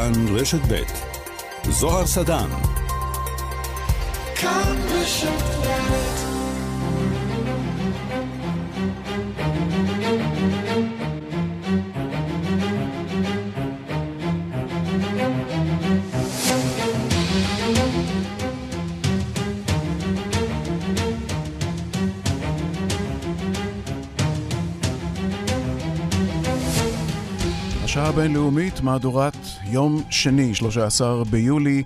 כאן רשת ב' זוהר סדן. כאן רשת השעה הבינלאומית, מהדורת יום שני, 13 ביולי.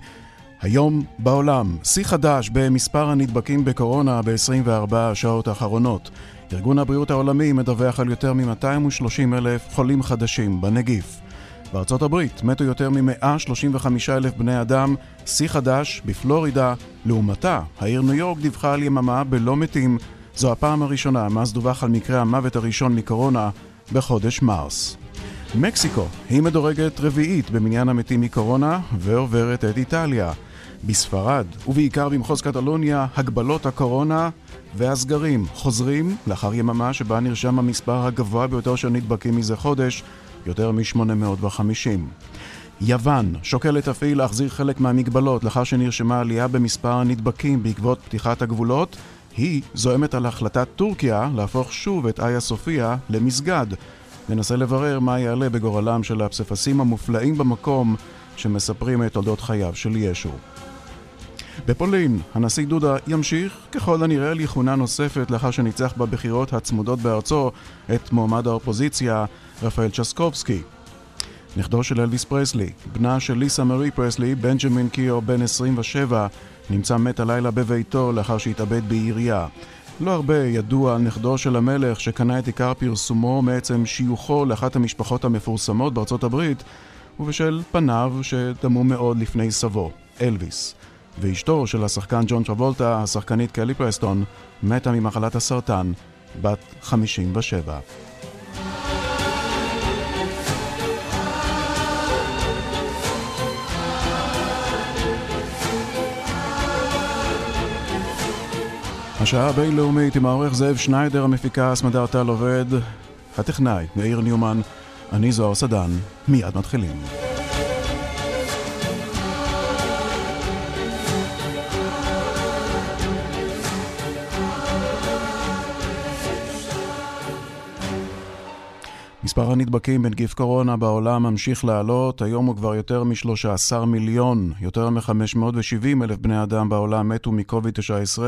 היום בעולם, שיא חדש במספר הנדבקים בקורונה ב-24 השעות האחרונות. ארגון הבריאות העולמי מדווח על יותר מ-230 אלף חולים חדשים בנגיף. בארצות הברית מתו יותר מ-135 אלף בני אדם, שיא חדש בפלורידה. לעומתה, העיר ניו יורק דיווחה על יממה בלא מתים. זו הפעם הראשונה מאז דווח על מקרה המוות הראשון מקורונה בחודש מרס. מקסיקו היא מדורגת רביעית במניין המתים מקורונה ועוברת את איטליה. בספרד, ובעיקר במחוז קטלוניה, הגבלות הקורונה והסגרים חוזרים לאחר יממה שבה נרשם המספר הגבוה ביותר של נדבקים מזה חודש, יותר מ-850. יוון שוקלת אף היא להחזיר חלק מהמגבלות לאחר שנרשמה עלייה במספר הנדבקים בעקבות פתיחת הגבולות. היא זועמת על החלטת טורקיה להפוך שוב את איה סופיה למסגד. ננסה לברר מה יעלה בגורלם של הפסיפסים המופלאים במקום שמספרים את תולדות חייו של ישו. בפולין, הנשיא דודה ימשיך ככל הנראה לכהונה נוספת לאחר שניצח בבחירות הצמודות בארצו את מועמד האופוזיציה רפאל צ'סקובסקי. נכדו של אלוויס פרסלי, בנה של ליסה מארי פרסלי, בנג'מין קיו בן 27, נמצא מת הלילה בביתו לאחר שהתאבד בעירייה. לא הרבה ידוע על נכדו של המלך שקנה את עיקר פרסומו מעצם שיוכו לאחת המשפחות המפורסמות בארצות הברית ובשל פניו שדמו מאוד לפני סבו, אלוויס. ואשתו של השחקן ג'ון טרבולטה, השחקנית קלי פרסטון, מתה ממחלת הסרטן, בת 57. השעה הבינלאומית עם העורך זאב שניידר, המפיקה סמדר טל עובד, הטכנאי מאיר ניומן, אני זוהר סדן, מיד מתחילים. מספר הנדבקים בנגיף קורונה בעולם ממשיך לעלות, היום הוא כבר יותר מ-13 מיליון, יותר מ-570 אלף בני אדם בעולם מתו מקוביד-19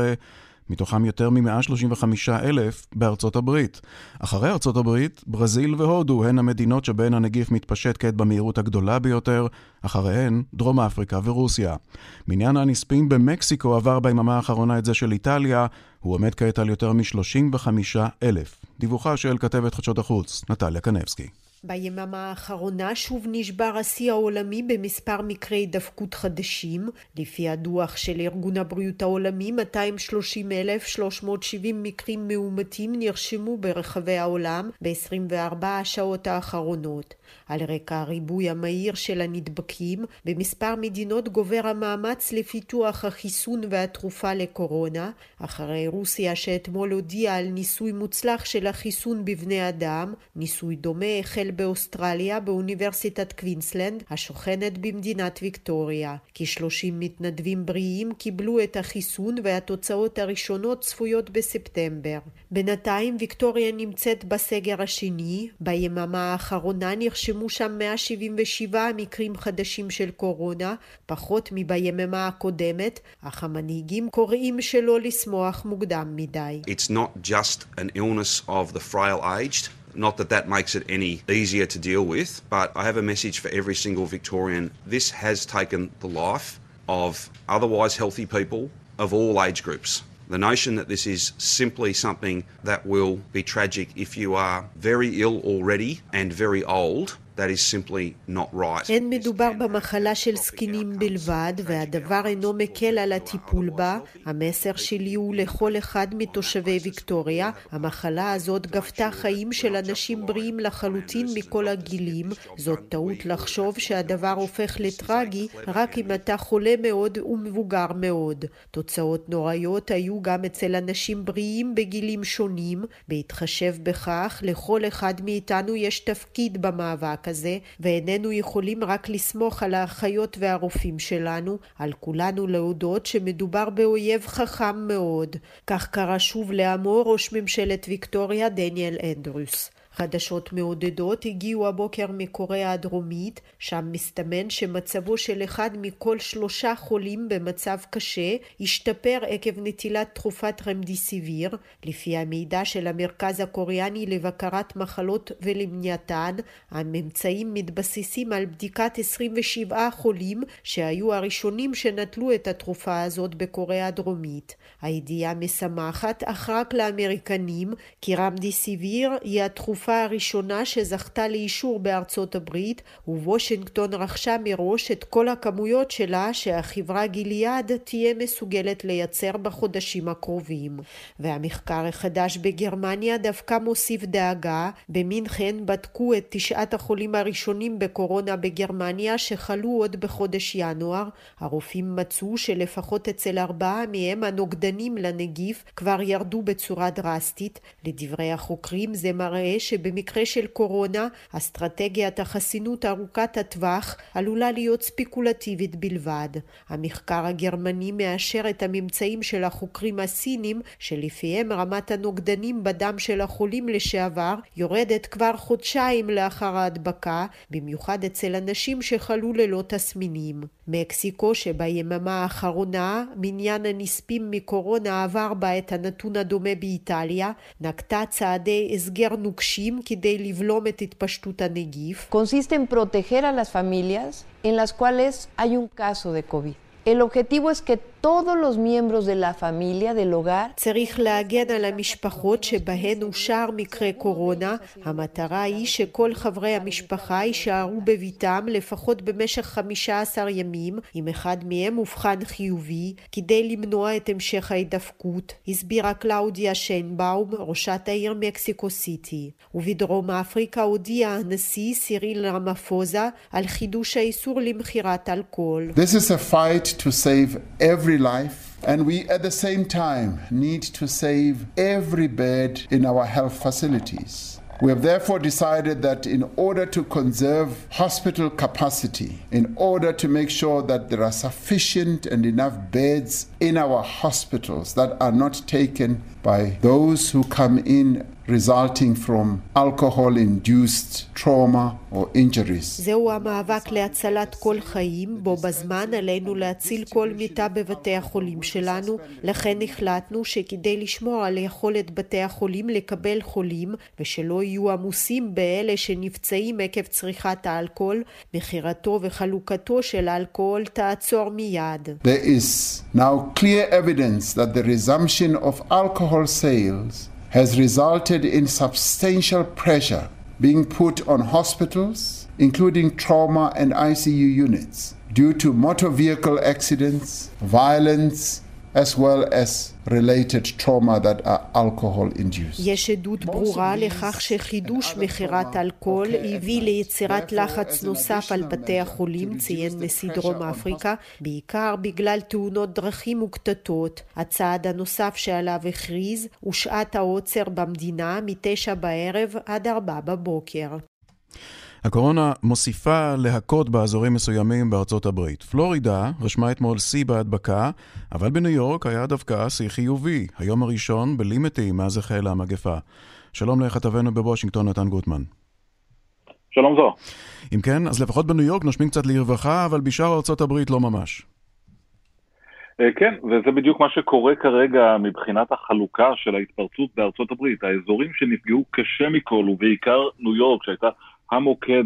מתוכם יותר מ-135 אלף בארצות הברית. אחרי ארצות הברית, ברזיל והודו הן המדינות שבהן הנגיף מתפשט כעת במהירות הגדולה ביותר, אחריהן דרום אפריקה ורוסיה. מניין הנספים במקסיקו עבר ביממה האחרונה את זה של איטליה, הוא עומד כעת על יותר מ-35 אלף. דיווחה של כתבת חדשות החוץ, נטליה קנבסקי. ביממה האחרונה שוב נשבר השיא העולמי במספר מקרי הידפקות חדשים. לפי הדוח של ארגון הבריאות העולמי, 230,370 מקרים מאומתים נרשמו ברחבי העולם ב-24 השעות האחרונות. על רקע הריבוי המהיר של הנדבקים, במספר מדינות גובר המאמץ לפיתוח החיסון והתרופה לקורונה, אחרי רוסיה שאתמול הודיעה על ניסוי מוצלח של החיסון בבני אדם, ניסוי דומה החל באוסטרליה באוניברסיטת קווינסלנד, השוכנת במדינת ויקטוריה. כ-30 מתנדבים בריאים קיבלו את החיסון והתוצאות הראשונות צפויות בספטמבר. בינתיים ויקטוריה נמצאת בסגר השני, ביממה האחרונה נרשמו שם 177 מקרים חדשים של קורונה, פחות מביממה הקודמת, אך המנהיגים קוראים שלא לשמוח מוקדם מדי. It's not just an illness of the frail aged. Not that that makes it any easier to deal with, but I have a message for every single Victorian. This has taken the life of otherwise healthy people of all age groups. The notion that this is simply something that will be tragic if you are very ill already and very old אין מדובר במחלה של זקנים בלבד, והדבר אינו מקל על הטיפול בה. המסר שלי הוא לכל אחד מתושבי ויקטוריה, המחלה הזאת גבתה חיים של אנשים בריאים לחלוטין מכל הגילים. זאת טעות לחשוב שהדבר הופך לטרגי רק אם אתה חולה מאוד ומבוגר מאוד. תוצאות נוראיות היו גם אצל אנשים בריאים בגילים שונים. בהתחשב בכך, לכל אחד מאיתנו יש תפקיד במאבק הזה, ואיננו יכולים רק לסמוך על האחיות והרופאים שלנו, על כולנו להודות שמדובר באויב חכם מאוד. כך קרה שוב לעמו ראש ממשלת ויקטוריה דניאל אנדרוס. חדשות מעודדות הגיעו הבוקר מקוריאה הדרומית, שם מסתמן שמצבו של אחד מכל שלושה חולים במצב קשה השתפר עקב נטילת תרופת רמדיסיביר. לפי המידע של המרכז הקוריאני לבקרת מחלות ולמניעתן, הממצאים מתבססים על בדיקת 27 חולים שהיו הראשונים שנטלו את התרופה הזאת בקוריאה הדרומית. הידיעה משמחת, אך רק לאמריקנים, כי רמדיסיביר היא התרופה התרופה הראשונה שזכתה לאישור בארצות הברית, ווושינגטון רכשה מראש את כל הכמויות שלה שהחברה גיליאד תהיה מסוגלת לייצר בחודשים הקרובים. והמחקר החדש בגרמניה דווקא מוסיף דאגה. במינכן בדקו את תשעת החולים הראשונים בקורונה בגרמניה שחלו עוד בחודש ינואר. הרופאים מצאו שלפחות אצל ארבעה מהם הנוגדנים לנגיף כבר ירדו בצורה דרסטית. לדברי החוקרים זה מראה ש... שבמקרה של קורונה אסטרטגיית החסינות ארוכת הטווח עלולה להיות ספקולטיבית בלבד. המחקר הגרמני מאשר את הממצאים של החוקרים הסינים שלפיהם רמת הנוגדנים בדם של החולים לשעבר יורדת כבר חודשיים לאחר ההדבקה, במיוחד אצל אנשים שחלו ללא תסמינים. מקסיקו שביממה האחרונה מניין הנספים מקורונה עבר בה את הנתון הדומה באיטליה, נקטה צעדי הסגר נוקשים כדי לבלום את התפשטות הנגיף. en las cuales hay un caso de COVID. El objetivo es que todos los miembros de la familia del hogar צריך להגן על המשפחות שבהן אושר מקרה קורונה. המטרה היא שכל חברי המשפחה יישארו בביתם לפחות במשך 15 ימים, אם אחד מהם אובחן חיובי, כדי למנוע את המשך ההידפקות, הסבירה קלאודיה שיינבאום, ראשת העיר מקסיקו סיטי. ובדרום אפריקה הודיע הנשיא סיריל רמפוזה על חידוש האיסור למכירת אלכוהול. This is a fight to save every life. And we at the same time need to save every bed in our health facilities. We have therefore decided that in order to conserve hospital capacity, in order to make sure that there are sufficient and enough beds in our hospitals that are not taken by those who come in resulting from alcohol induced trauma or injuries. זהו המאבק להצלת כל חיים, בו בזמן עלינו להציל כל מיטה בבתי החולים שלנו, לכן החלטנו שכדי לשמור על יכולת בתי החולים לקבל חולים, ושלא יהיו עמוסים באלה שנפצעים עקב צריכת האלכוהול, מכירתו וחלוקתו של האלכוהול תעצור מיד. There is now clear evidence that the resumption of alcohol sales has resulted in substantial pressure being put on hospitals, including trauma and ICU units, due to motor vehicle accidents, violence, as well as related trauma that are alcohol induced. יש עדות ברורה לכך שחידוש מכירת אלכוהול הביא ליצירת לחץ נוסף על בתי החולים, ציין נשיא דרום אפריקה, בעיקר בגלל תאונות דרכים וקטטות. הצעד הנוסף שעליו הכריז הוא שעת העוצר במדינה מתשע בערב עד ארבע בבוקר. הקורונה מוסיפה להכות באזורים מסוימים בארצות הברית. פלורידה רשמה אתמול שיא בהדבקה, אבל בניו יורק היה דווקא שיא חיובי, היום הראשון בלי מתים מאז החלה המגפה. שלום לכתבנו בוושינגטון, נתן גוטמן. שלום זו. אם כן, אז לפחות בניו יורק נושמים קצת לרווחה, אבל בשאר ארצות הברית לא ממש. כן, וזה בדיוק מה שקורה כרגע מבחינת החלוקה של ההתפרצות בארצות הברית. האזורים שנפגעו קשה מכל, ובעיקר ניו יורק, שהייתה המוקד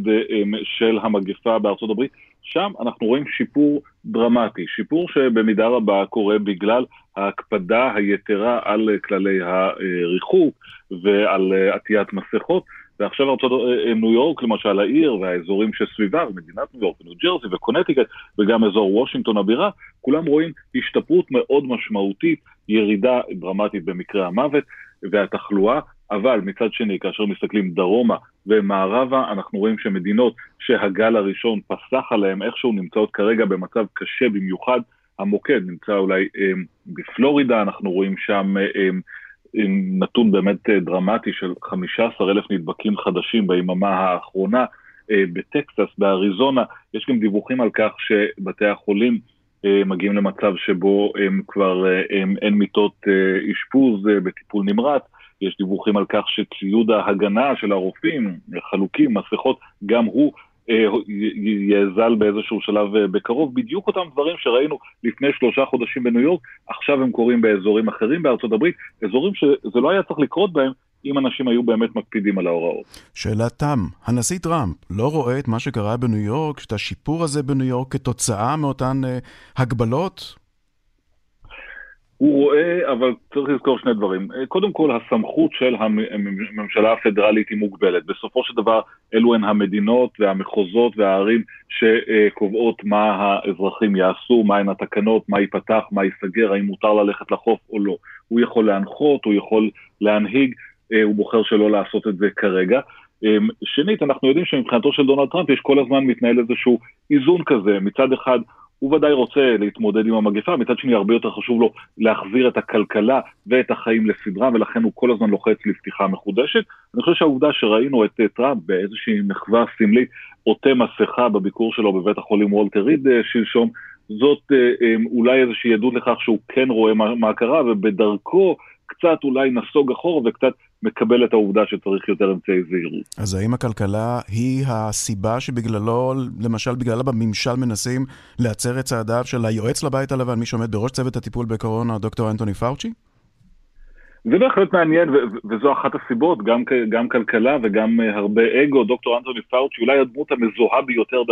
של המגפה בארצות הברית, שם אנחנו רואים שיפור דרמטי, שיפור שבמידה רבה קורה בגלל ההקפדה היתרה על כללי הריחוק ועל עטיית מסכות. ועכשיו ארצות ניו יורק, למשל העיר והאזורים שסביבה, מדינת ניו יורק, ניו ג'רזי וקונטיקט, וגם אזור וושינגטון הבירה, כולם רואים השתפרות מאוד משמעותית, ירידה דרמטית במקרה המוות והתחלואה, אבל מצד שני, כאשר מסתכלים דרומה ומערבה, אנחנו רואים שמדינות שהגל הראשון פסח עליהן, איכשהו נמצאות כרגע במצב קשה במיוחד. המוקד נמצא אולי אה, בפלורידה, אנחנו רואים שם אה, נתון באמת דרמטי של 15 אלף נדבקים חדשים ביממה האחרונה. בטקסס, באריזונה, יש גם דיווחים על כך שבתי החולים מגיעים למצב שבו הם כבר הם, אין מיטות אשפוז בטיפול נמרץ, יש דיווחים על כך שציוד ההגנה של הרופאים, חלוקים, מסכות, גם הוא אה, יאזל באיזשהו שלב אה, בקרוב. בדיוק אותם דברים שראינו לפני שלושה חודשים בניו יורק, עכשיו הם קורים באזורים אחרים בארצות הברית, אזורים שזה לא היה צריך לקרות בהם. אם אנשים היו באמת מקפידים על ההוראות. שאלת תם, הנשיא טראמפ לא רואה את מה שקרה בניו יורק, את השיפור הזה בניו יורק כתוצאה מאותן uh, הגבלות? הוא רואה, אבל צריך לזכור שני דברים. קודם כל, הסמכות של הממשלה הפדרלית היא מוגבלת. בסופו של דבר, אלו הן המדינות והמחוזות והערים שקובעות מה האזרחים יעשו, מהן התקנות, מה ייפתח, מה ייסגר, האם מותר ללכת לחוף או לא. הוא יכול להנחות, הוא יכול להנהיג, הוא בוחר שלא לעשות את זה כרגע. שנית, אנחנו יודעים שמבחינתו של דונלד טראמפ יש כל הזמן מתנהל איזשהו איזון כזה. מצד אחד, הוא ודאי רוצה להתמודד עם המגפה, מצד שני הרבה יותר חשוב לו להחזיר את הכלכלה ואת החיים לסדרה, ולכן הוא כל הזמן לוחץ לפתיחה מחודשת. אני חושב שהעובדה שראינו את אה, טראמפ באיזושהי מחווה סמלית עוטה מסכה בביקור שלו בבית החולים וולטר ריד אה, שלשום, זאת אה, אולי איזושהי עדות לכך שהוא כן רואה מה, מה קרה, ובדרכו קצת אולי נסוג אחורה וקצת מקבל את העובדה שצריך יותר אמצעי זהירות. אז האם הכלכלה היא הסיבה שבגללו, למשל בגללה בממשל מנסים להצר את צעדיו של היועץ לבית הלבן, מי שעומד בראש צוות הטיפול בקורונה, דוקטור אנטוני פאוצ'י? זה בהחלט מעניין, וזו אחת הסיבות, גם, גם כלכלה וגם אה, הרבה אגו. דוקטור אנטוני פאוצ'י, אולי הדמות המזוהה ביותר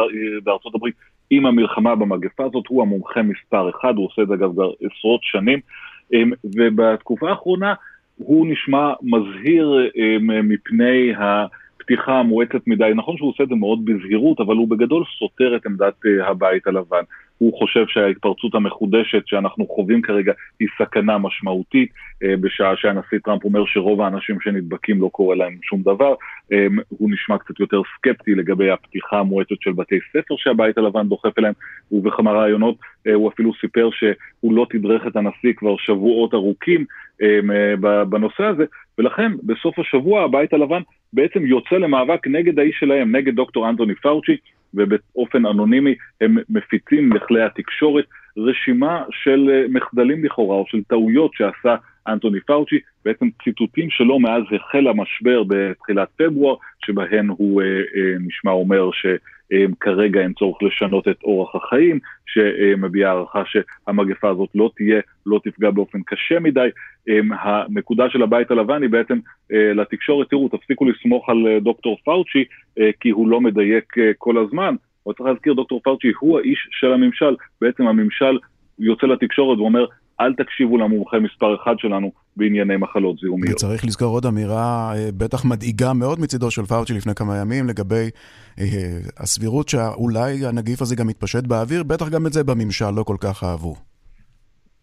בארצות הברית עם המלחמה במגפה הזאת, הוא המומחה מספר אחד, הוא עושה את זה אגב עשרות שנים. אמ, ובתקופה האחרונה הוא נשמע מזהיר אמ, מפני הפתיחה המואצת מדי. נכון שהוא עושה את זה מאוד בזהירות, אבל הוא בגדול סותר את עמדת אה, הבית הלבן. הוא חושב שההתפרצות המחודשת שאנחנו חווים כרגע היא סכנה משמעותית, אה, בשעה שהנשיא טראמפ אומר שרוב האנשים שנדבקים לא קורה להם שום דבר. אה, הוא נשמע קצת יותר סקפטי לגבי הפתיחה המועטת של בתי ספר שהבית הלבן דוחף אליהם, ובכמה ראיונות אה, הוא אפילו סיפר שהוא לא תדרך את הנשיא כבר שבועות ארוכים בנושא הזה, ולכן בסוף השבוע הבית הלבן בעצם יוצא למאבק נגד האיש שלהם, נגד דוקטור אנטוני פאוצ'י, ובאופן אנונימי הם מפיצים לכלי התקשורת רשימה של אה, מחדלים לכאורה או של טעויות שעשה אנטוני פאוצ'י, בעצם ציטוטים שלו מאז החל המשבר בתחילת פברואר, שבהן הוא אה, אה, נשמע אומר ש... כרגע אין צורך לשנות את אורח החיים, שמביע הערכה שהמגפה הזאת לא תהיה, לא תפגע באופן קשה מדי. הנקודה של הבית הלבן היא בעצם אה, לתקשורת, תראו, תפסיקו לסמוך על אה, דוקטור פאוצ'י, אה, כי הוא לא מדייק כל הזמן. אבל צריך להזכיר, דוקטור פאוצ'י הוא האיש של הממשל, בעצם הממשל יוצא לתקשורת ואומר, אל תקשיבו למומחה מספר אחד שלנו בענייני מחלות זיהומיות. וצריך לזכור עוד אמירה אה, בטח מדאיגה מאוד מצידו של פאוצ'י לפני כמה ימים לגבי אה, הסבירות שאולי הנגיף הזה גם יתפשט באוויר, בטח גם את זה בממשל לא כל כך אהבו.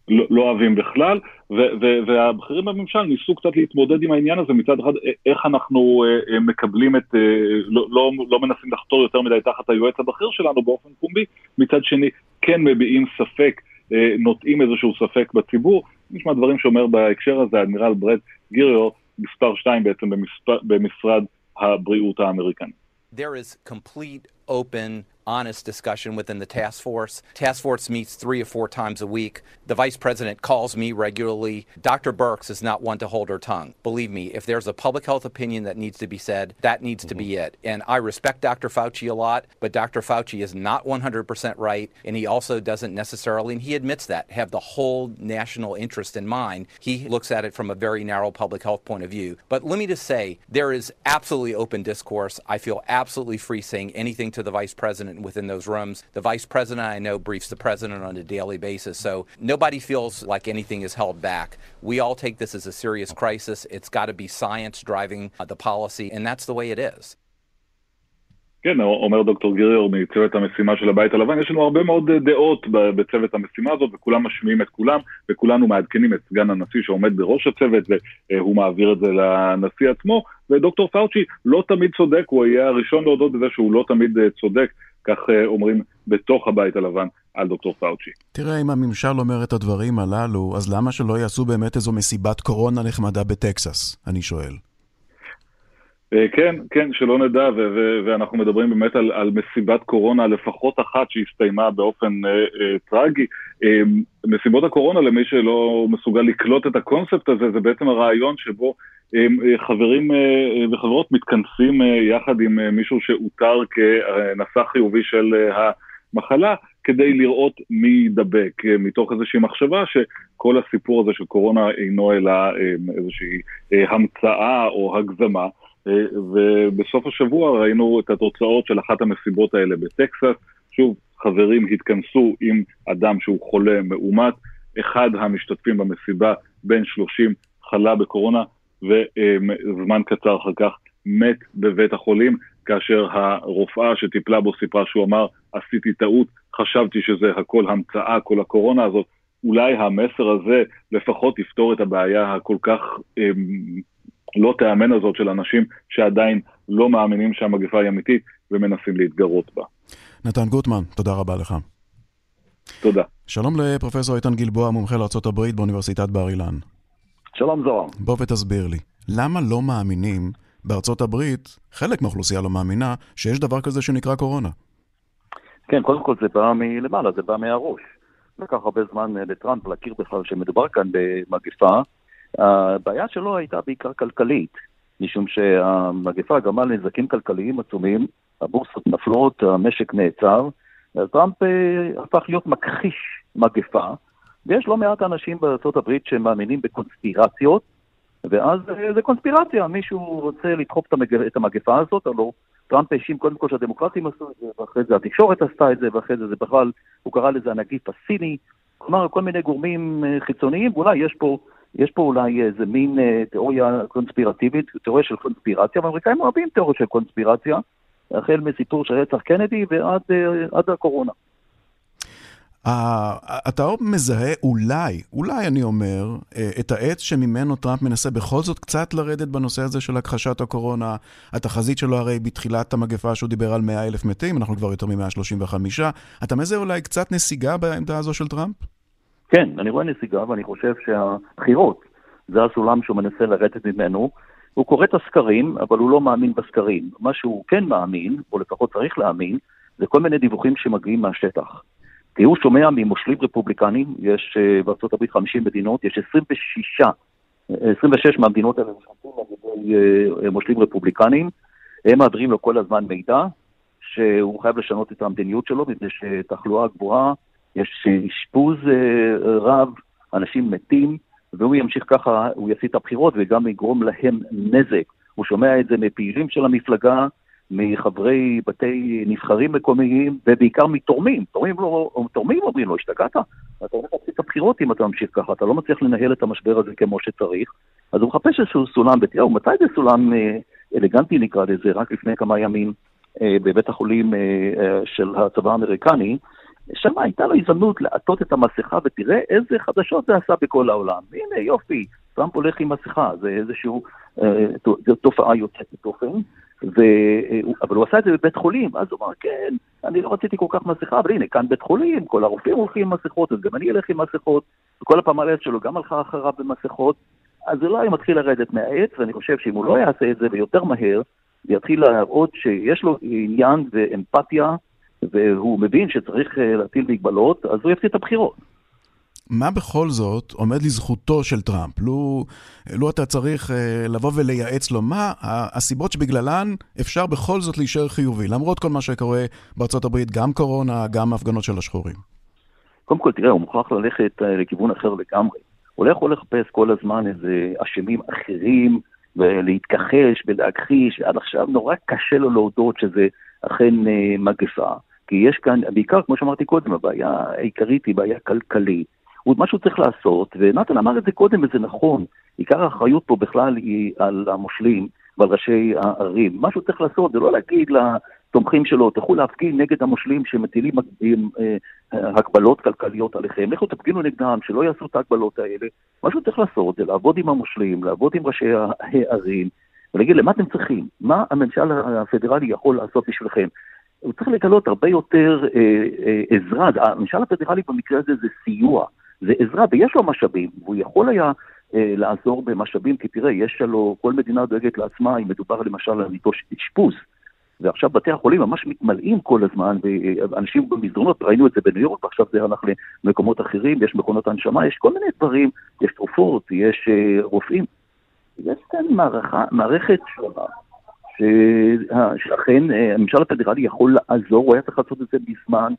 לא, לא אוהבים בכלל, ו- ו- והבכירים בממשל ניסו קצת להתמודד עם העניין הזה מצד אחד, איך אנחנו אה, מקבלים את, אה, לא, לא, לא מנסים לחתור יותר מדי תחת היועץ הבכיר שלנו באופן פומבי, מצד שני כן מביעים ספק אה, נוטעים איזשהו ספק בציבור. נשמע דברים שאומר בהקשר הזה אדמירל ברד גיריו, מספר 2 בעצם במשרד הבריאות האמריקני. There is complete open honest discussion within the task force. Task force meets three or four times a week. The vice president calls me regularly. Dr. Burks is not one to hold her tongue. Believe me, if there's a public health opinion that needs to be said, that needs mm-hmm. to be mm-hmm. it. And I respect Dr. Fauci a lot, but Dr. Fauci is not 100% right. And he also doesn't necessarily, and he admits that, have the whole national interest in mind. He looks at it from a very narrow public health point of view. But let me just say, there is absolutely open discourse. I feel absolutely free saying anything to the vice president within those rooms. The vice president, I know, briefs the president on a daily basis. So nobody feels like anything is held back. We all take this as a serious crisis. It's got to be science driving the policy, and that's the way it is. כן, אומר דוקטור גיריור מצוות המשימה של הבית הלבן, יש לנו הרבה מאוד דעות בצוות המשימה הזאת, וכולם משמיעים את כולם, וכולנו מעדכנים את סגן הנשיא שעומד בראש הצוות, והוא מעביר את זה לנשיא עצמו, ודוקטור פאוצ'י לא תמיד צודק, הוא יהיה הראשון להודות בזה שהוא לא תמיד צודק, כך אה, אומרים בתוך הבית הלבן על דוקטור פאוצ'י. תראה, אם הממשל אומר את הדברים הללו, אז למה שלא יעשו באמת איזו מסיבת קורונה נחמדה בטקסס? אני שואל. כן, כן, שלא נדע, ואנחנו מדברים באמת על, על מסיבת קורונה, לפחות אחת שהסתיימה באופן uh, uh, טרגי. Uh, מסיבות הקורונה, למי שלא מסוגל לקלוט את הקונספט הזה, זה בעצם הרעיון שבו חברים uh, וחברות מתכנסים יחד עם מישהו שאותר כנשא חיובי של המחלה, כדי לראות מי יידבק, uh, מתוך איזושהי מחשבה שכל הסיפור הזה של קורונה אינו אלא איזושהי המצאה או הגזמה. ובסוף השבוע ראינו את התוצאות של אחת המסיבות האלה בטקסס. שוב, חברים התכנסו עם אדם שהוא חולה מאומת, אחד המשתתפים במסיבה, בן 30, חלה בקורונה, וזמן קצר אחר כך מת בבית החולים, כאשר הרופאה שטיפלה בו סיפרה שהוא אמר, עשיתי טעות, חשבתי שזה הכל המצאה, כל הקורונה הזאת. אולי המסר הזה לפחות יפתור את הבעיה הכל כך לא תיאמן הזאת של אנשים שעדיין לא מאמינים שהמגפה היא אמיתית ומנסים להתגרות בה. נתן גוטמן, תודה רבה לך. תודה. שלום לפרופסור איתן גלבוע, מומחה לארה"ב באוניברסיטת בר אילן. שלום זוהר. בוא ותסביר לי, למה לא מאמינים בארצות הברית, חלק מהאוכלוסייה לא מאמינה, שיש דבר כזה שנקרא קורונה? כן, קודם כל זה בא מלמעלה, זה בא מהראש. לקח הרבה זמן לטראמפ להכיר בכלל שמדובר כאן במגפה, הבעיה שלו הייתה בעיקר כלכלית, משום שהמגפה גרמה לנזקים כלכליים עצומים, הבורסות נפלות, המשק נעצר, טראמפ אה, הפך להיות מכחיש מגפה, ויש לא מעט אנשים הברית שמאמינים בקונספירציות, ואז אה, זה קונספירציה, מישהו רוצה לדחוף את המגפה הזאת, הלוא טראמפ האשים קודם כל שהדמוקרטים עשו את זה, ואחרי זה התקשורת עשתה את זה, ואחרי זה זה בכלל, הוא קרא לזה הנגיף הסיני, כלומר כל מיני גורמים אה, חיצוניים, ואולי יש פה יש פה אולי איזה מין אה, תיאוריה קונספירטיבית, תיאוריה של קונספירציה, והאמריקאים אוהבים תיאוריה של קונספירציה, החל מסיפור של רצח קנדי ועד אה, הקורונה. אתה מזהה אולי, אולי אני אומר, אה, את העץ שממנו טראמפ מנסה בכל זאת קצת לרדת בנושא הזה של הכחשת הקורונה. התחזית שלו הרי בתחילת המגפה שהוא דיבר על 100 אלף מתים, אנחנו כבר יותר מ-135. אתה מזהה אולי קצת נסיגה בעמדה הזו של טראמפ? כן, אני רואה נסיגה ואני חושב שהבחירות זה הסולם שהוא מנסה לרדת ממנו. הוא קורא את הסקרים, אבל הוא לא מאמין בסקרים. מה שהוא כן מאמין, או לפחות צריך להאמין, זה כל מיני דיווחים שמגיעים מהשטח. כי הוא שומע ממושלים רפובליקנים, יש uh, בארצות הברית 50 מדינות, יש 26, 26 מהמדינות האלה משתתפים על ידי uh, מושלים רפובליקנים, הם מעבירים לו כל הזמן מידע שהוא חייב לשנות את המדיניות שלו, מפני שתחלואה גבוהה יש אשפוז אה, רב, אנשים מתים, והוא ימשיך ככה, הוא יעשי את הבחירות וגם יגרום להם נזק. הוא שומע את זה מפעילים של המפלגה, מחברי בתי נבחרים מקומיים, ובעיקר מתורמים. תורמים, לא, תורמים אומרים לו, השתגעת? אתה הולך להפסיד את הבחירות אם אתה ממשיך ככה, אתה לא מצליח לנהל את המשבר הזה כמו שצריך. אז הוא מחפש איזשהו סולם, ותראו, מתי זה סולם אה, אלגנטי נקרא לזה? רק לפני כמה ימים אה, בבית החולים של הצבא האמריקני, שם הייתה לו הזדמנות לעטות את המסכה, ותראה איזה חדשות זה עשה בכל העולם. הנה, יופי, טראמפ הולך עם מסכה, זה איזושהי אה, תופעה יוצאת דופן. ו... אבל הוא עשה את זה בבית חולים, אז הוא אמר, כן, אני לא רציתי כל כך מסכה, אבל הנה, כאן בית חולים, כל הרופאים הולכים עם מסכות, אז גם אני אלך עם מסכות, וכל הפמלית שלו גם הלכה אחריו במסכות, אז זה לא מתחיל לרדת מהעץ, ואני חושב שאם הוא לא יעשה את זה ויותר מהר, ויתחיל להראות שיש לו עניין ואמפתיה והוא מבין שצריך אה, להטיל מגבלות, אז הוא יפסיד את הבחירות. מה בכל זאת עומד לזכותו של טראמפ? לו, לו אתה צריך uh, לבוא ולייעץ לו, מה הסיבות שבגללן אפשר בכל זאת להישאר חיובי, למרות כל מה שקורה בארצות הברית, גם קורונה, גם הפגנות של השחורים? קודם כל, תראה, הוא מוכרח ללכת uh, לכיוון אחר לגמרי. הוא לא יכול לחפש כל הזמן איזה אשמים אחרים, ולהתכחש ולהכחיש, עד עכשיו נורא קשה לו להודות שזה אכן uh, מגפה. כי יש כאן, בעיקר, כמו שאמרתי קודם, הבעיה העיקרית היא בעיה כלכלית. מה שהוא צריך לעשות, ונתן אמר את זה קודם וזה נכון, עיקר האחריות פה בכלל היא על המושלים ועל ראשי הערים. מה שהוא צריך לעשות זה לא להגיד לתומכים שלו, תלכו להפגין נגד המושלים שמטילים אה, הגבלות כלכליות עליכם, לכו תפגינו נגדם, שלא יעשו את ההגבלות האלה. מה שהוא צריך לעשות זה לעבוד עם המושלים, לעבוד עם ראשי הערים, ולהגיד למה אתם צריכים? מה הממשל הפדרלי יכול לעשות בשבילכם? הוא צריך לגלות הרבה יותר אה, אה, עזרה. הממשל הפדרלי במקרה הזה זה סיוע, זה עזרה, ויש לו משאבים, והוא יכול היה אה, לעזור במשאבים, כי תראה, יש לו, כל מדינה דואגת לעצמה, אם מדובר למשל על מיטות אשפוז. ועכשיו בתי החולים ממש מתמלאים כל הזמן, ואנשים במסדרונות, ראינו את זה בניו יורק, ועכשיו זה הלך למקומות אחרים, יש מכונות הנשמה, יש כל מיני דברים, יש תרופות, יש uh, רופאים. יש כאן מערכה, מערכת שלמה, שאכן אה, הממשל הפדרלי יכול לעזור, הוא היה צריך לעשות את זה מזמן,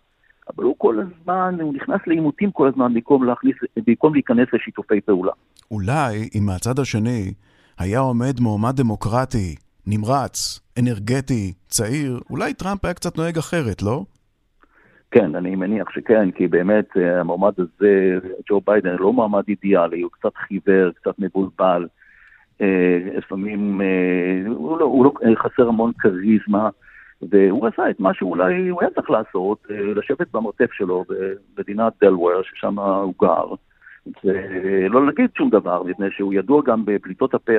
אבל הוא כל הזמן, הוא נכנס לעימותים כל הזמן במקום, להכניס, במקום להיכנס לשיתופי פעולה. אולי אם מהצד השני היה עומד מועמד דמוקרטי, נמרץ, אנרגטי, צעיר, אולי טראמפ היה קצת נוהג אחרת, לא? כן, אני מניח שכן, כי באמת אה, המועמד הזה, ג'ו ביידן, לא מועמד אידיאלי, הוא קצת חיוור, קצת מבולבל. אה, לפעמים אה, הוא לא, הוא לא חסר המון כריזמה, והוא עשה את מה שאולי הוא היה צריך לעשות, לשבת במרתף שלו במדינת דלוור, ששם הוא גר, ולא להגיד שום דבר, מפני שהוא ידוע גם בפליטות הפה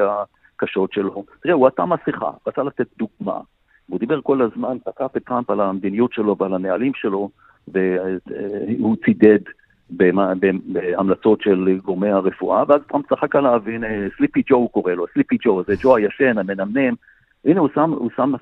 הקשות שלו. תראה, הוא עטה מסכה, רצה לתת דוגמה. הוא דיבר כל הזמן, תקף את טראמפ על המדיניות שלו ועל הנהלים שלו, והוא צידד בהמלצות של גורמי הרפואה, ואז טראמפ צחק עליו, הנה, Sleepy Joe הוא קורא לו, Sleepy Joe, זה ג'ו הישן, המנמנם. הנה, הוא שם, הוא, שם,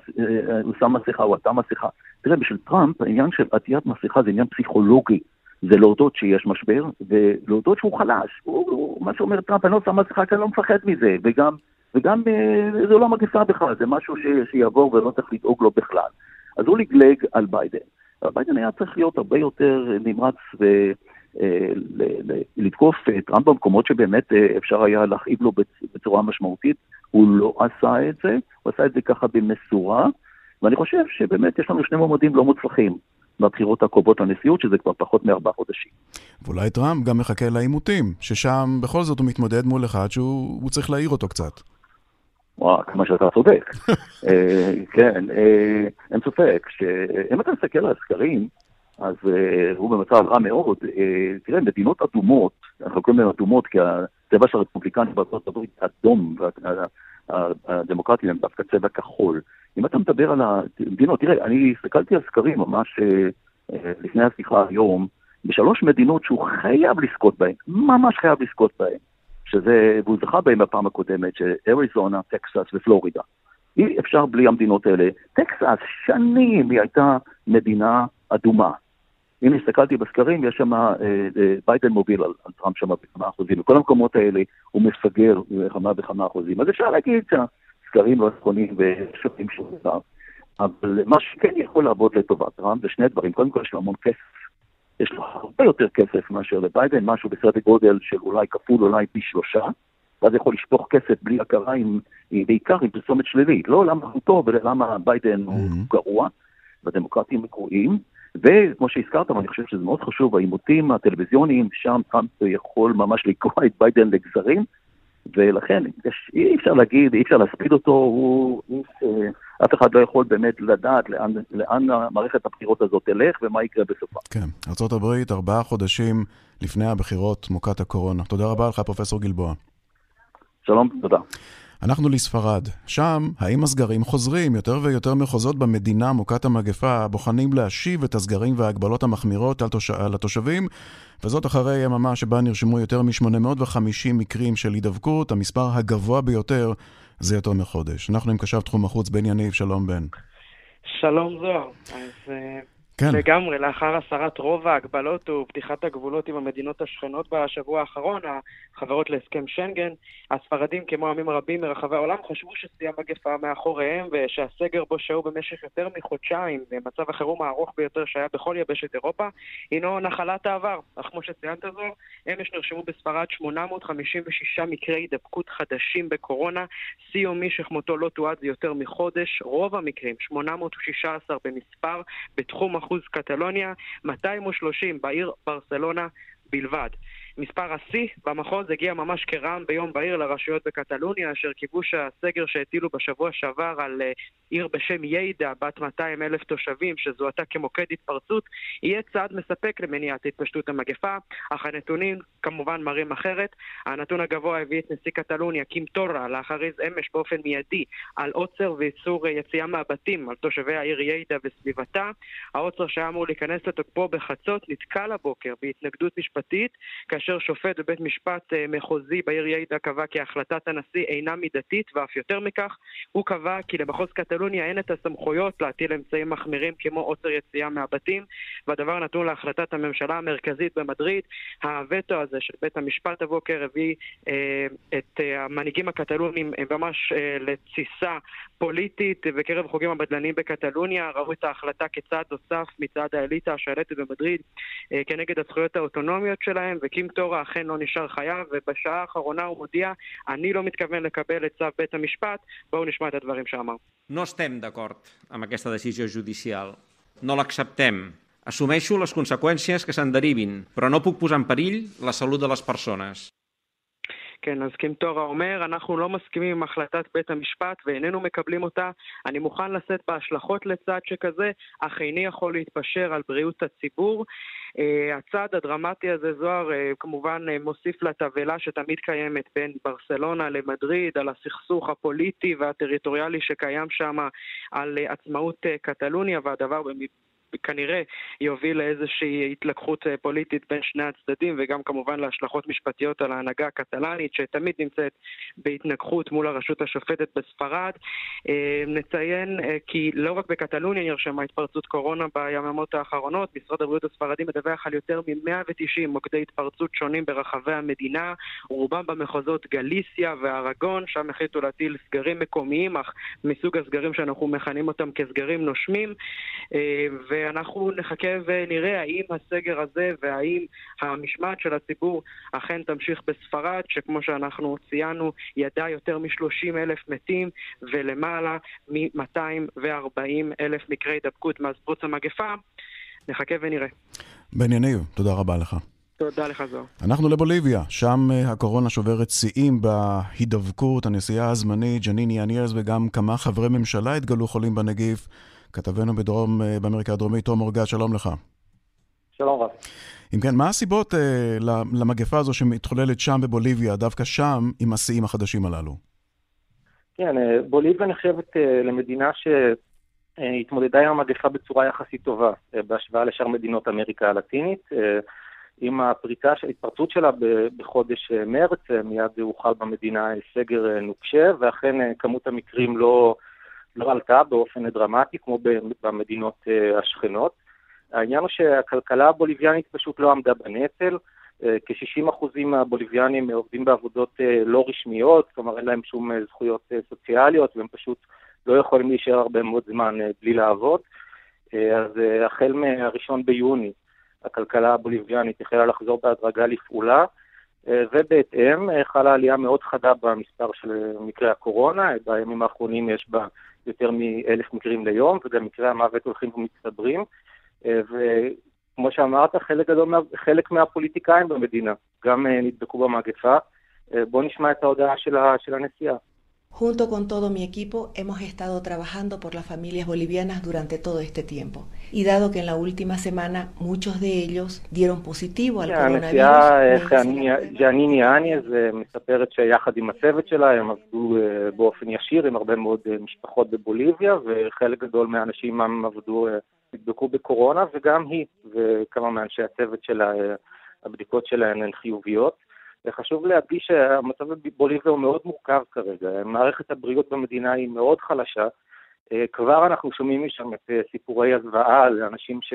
הוא שם מסכה, הוא עטה מסכה. תראה, בשביל טראמפ, העניין של עטיית מסכה זה עניין פסיכולוגי. זה להודות שיש משבר, ולהודות שהוא חלש. הוא, הוא, מה שאומר טראמפ, אני לא שם מסכה כי אני לא מפחד מזה, וגם וגם אה, זה לא מגפה בכלל, זה משהו ש, שיעבור ולא צריך לדאוג לו בכלל. אז הוא לגלג על ביידן. ביידן היה צריך להיות הרבה יותר נמרץ ולתקוף אה, את טראמפ במקומות שבאמת אה, אפשר היה להכאיב לו בצורה משמעותית. הוא לא עשה את זה, הוא עשה את זה ככה במשורה, ואני חושב שבאמת יש לנו שני מועמדים לא מוצלחים. בבחירות הקרובות לנשיאות, שזה כבר פחות מארבעה חודשים. ואולי טראמפ גם מחכה לעימותים, ששם בכל זאת הוא מתמודד מול אחד שהוא צריך להעיר אותו קצת. וואו, כמה שאתה צודק. אה, כן, אה, אין ספק שאם אתה מסתכל על הסקרים, אז אה, הוא במצב רע מאוד. תראה, מדינות אדומות, אנחנו קוראים להן אדומות כי הצבע של הרפובליקנים בארצות הברית אדום, והדמוקרטים הם דווקא צבע כחול. אם אתה מדבר על המדינות, תראה, אני הסתכלתי על סקרים ממש לפני השיחה היום, בשלוש מדינות שהוא חייב לזכות בהן, ממש חייב לזכות בהן. שזה, והוא זכה בהם בפעם הקודמת, שאריזונה, טקסס ופלורידה. אי אפשר בלי המדינות האלה. טקסס, שנים היא הייתה מדינה אדומה. אם הסתכלתי בסקרים, יש שם, אה, אה, ביידן מוביל על, על טראמפ שם בכמה אחוזים. בכל המקומות האלה הוא מפגר בכמה וכמה אחוזים. אז אפשר להגיד שהסקרים לא נכונים ושווים שום דבר. אבל מה שכן יכול לעבוד לטובת טראמפ זה שני דברים. קודם כל יש לו המון כסף. יש לו הרבה יותר כסף מאשר לביידן, משהו בסדר גודל של אולי כפול, אולי פי שלושה, ואז יכול לשפוך כסף בלי הכרה, עם, עם, בעיקר עם פרסומת שלילית. לא למה הוא טוב, אלא למה ביידן mm-hmm. הוא גרוע, והדמוקרטים גרועים. וכמו שהזכרת, ואני חושב שזה מאוד חשוב, העימותים הטלוויזיוניים, שם טראמפ יכול ממש לקרוע את ביידן לגזרים, ולכן יש, אי אפשר להגיד, אי אפשר להספיד אותו, הוא אה, אף אחד לא יכול באמת לדעת לאן, לאן מערכת הבחירות הזאת תלך ומה יקרה בסופה. כן, ארה"ב ארבעה חודשים לפני הבחירות מוכת הקורונה. תודה רבה לך, פרופסור גלבוע. שלום, תודה. אנחנו לספרד. שם, האם הסגרים חוזרים? יותר ויותר מחוזות במדינה מוכת המגפה בוחנים להשיב את הסגרים וההגבלות המחמירות על, תוש... התושבים, וזאת אחרי יממה שבה נרשמו יותר מ-850 מקרים של הידבקות, המספר הגבוה ביותר זה יותר מחודש. אנחנו עם קשב תחום החוץ, בן יניב, שלום בן. שלום זוהר. אז אה, כן. לגמרי, לאחר הסרת רוב ההגבלות ופתיחת הגבולות עם המדינות השכנות בשבוע האחרון, החברות להסכם שנגן, הספרדים, כמו עמים רבים מרחבי העולם, חשבו ששיא המגפה מאחוריהם ושהסגר בו שהו במשך יותר מחודשיים, מצב החירום הארוך ביותר שהיה בכל יבשת אירופה, הינו נחלת העבר. אך כמו שציינת זו, אמש נרשמו בספרד 856 מקרי הידבקות חדשים בקורונה, שיא יומי שכמותו לא תועד יותר מחודש, רוב המקרים, 816 במספר, בתחום קטלוניה, 230 בעיר ברסלונה בלבד. מספר השיא במחוז הגיע ממש כרעם ביום בהיר לרשויות בקטלוניה, אשר כיבוש הסגר שהטילו בשבוע שעבר על אה, עיר בשם יידה, בת 200 אלף תושבים, שזוהתה כמוקד התפרצות, יהיה צעד מספק למניעת התפשטות המגפה, אך הנתונים כמובן מראים אחרת. הנתון הגבוה הביא את נשיא קטלוניה, קים טורה, להכריז אמש באופן מיידי על עוצר ואיסור אה, יציאה מהבתים על תושבי העיר יידה וסביבתה. העוצר שהיה אמור להיכנס לתוקפו בחצות נתקל הבוקר בהתנגדות משפטית, כאשר כאשר שופט בבית משפט אה, מחוזי בעיר יעידה קבע כי החלטת הנשיא אינה מידתית, ואף יותר מכך, הוא קבע כי למחוז קטלוניה אין את הסמכויות להטיל אמצעים מחמירים כמו עוצר יציאה מהבתים, והדבר נתון להחלטת הממשלה המרכזית במדריד. הווטו הזה של בית המשפט הבוקר הביא אה, את אה, המנהיגים הקטלונים אה, ממש אה, לתסיסה פוליטית בקרב חוגים הבדלנים בקטלוניה, ראו את ההחלטה כצעד נוסף מצד האליטה השלטת במדריד אה, כנגד הזכויות האוטונומיות שלהם, וקים טורה אכן לא נשאר חייב, ובשעה האחרונה הוא מודיע, אני לא מתכוון לקבל את צו בית המשפט, בואו נשמע את הדברים שאמר. No estem d'acord amb aquesta decisió judicial. No l'acceptem. Assumeixo les conseqüències que se'n derivin, però no puc posar en perill la salut de les persones. כן, אז קימטורה אומר, אנחנו לא מסכימים עם החלטת בית המשפט ואיננו מקבלים אותה. אני מוכן לשאת בהשלכות לצעד שכזה, אך איני יכול להתפשר על בריאות הציבור. Uh, הצעד הדרמטי הזה, זוהר, uh, כמובן uh, מוסיף לתבהלה שתמיד קיימת בין ברסלונה למדריד, על הסכסוך הפוליטי והטריטוריאלי שקיים שם, על uh, עצמאות uh, קטלוניה, והדבר כנראה יוביל לאיזושהי התלקחות אה, פוליטית בין שני הצדדים וגם כמובן להשלכות משפטיות על ההנהגה הקטלנית שתמיד נמצאת בהתנגחות מול הרשות השופטת בספרד. אה, נציין אה, כי לא רק בקטלוניה נרשמה התפרצות קורונה ביממות האחרונות, משרד הבריאות הספרדי מדווח על יותר מ-190 מוקדי התפרצות שונים ברחבי המדינה, רובם במחוזות גליסיה וארגון, שם החליטו להטיל סגרים מקומיים, אך מסוג הסגרים שאנחנו מכנים אותם כסגרים נושמים. ו... ואנחנו נחכה ונראה האם הסגר הזה והאם המשמעת של הציבור אכן תמשיך בספרד, שכמו שאנחנו ציינו, ידעה יותר מ-30 אלף מתים ולמעלה מ-240 אלף מקרי הידבקות מאז פרוץ המגפה. נחכה ונראה. בן יניב, תודה רבה לך. תודה לך, זוהר. אנחנו לבוליביה, שם אה, הקורונה שוברת שיאים בהידבקות. הנשיאה הזמנית, ג'ניני אניאס וגם כמה חברי ממשלה התגלו חולים בנגיף. כתבנו בדרום, אה, באמריקה הדרומית, תום אורגד, שלום לך. שלום רב. אם כן, מה הסיבות אה, למגפה הזו שמתחוללת שם בבוליביה, דווקא שם, עם השיאים החדשים הללו? כן, אה, בוליביה נחשבת אה, למדינה שהתמודדה עם המגפה בצורה יחסית טובה, בהשוואה לשאר מדינות אמריקה הלטינית. עם הפריצה, ההתפרצות שלה בחודש מרץ, מיד הוחל במדינה סגר נוקשה, ואכן כמות המקרים לא... לא עלתה באופן דרמטי כמו במדינות אה, השכנות. העניין הוא שהכלכלה הבוליביאנית פשוט לא עמדה בנטל. אה, כ-60% מהבוליביאנים עובדים בעבודות אה, לא רשמיות, כלומר אין להם שום זכויות סוציאליות והם פשוט לא יכולים להישאר הרבה מאוד זמן בלי לעבוד. אז החל מה-1 ביוני הכלכלה הבוליביאנית החלה לחזור בהדרגה לפעולה, ובהתאם חלה עלייה מאוד חדה במספר של מקרי הקורונה. בימים האחרונים יש בה יותר מאלף מקרים ליום, וגם מקרי המוות הולכים ומצטברים. אה, וכמו שאמרת, חלק גדול, חלק מהפוליטיקאים במדינה גם אה, נדבקו במגפה. אה, בואו נשמע את ההודעה של הנשיאה. Junto con todo mi equipo hemos estado trabajando por las familias bolivianas durante todo este tiempo. Y dado que en la última semana muchos de ellos dieron positivo al coronavirus... ג'ניני אניאז מספרת שיחד עם הצוות שלה הם עבדו באופן ישיר עם הרבה מאוד משפחות בבוליביה וחלק גדול מהאנשים עבדו, נדבקו בקורונה וגם היא וכמה מאנשי הצוות שלה, הבדיקות שלהן הן חיוביות. וחשוב להדגיש שהמצב בבוליביה הוא מאוד מורכב כרגע. מערכת הבריאות במדינה היא מאוד חלשה. אה, כבר אנחנו שומעים משם את אה, סיפורי הזוועה לאנשים ש...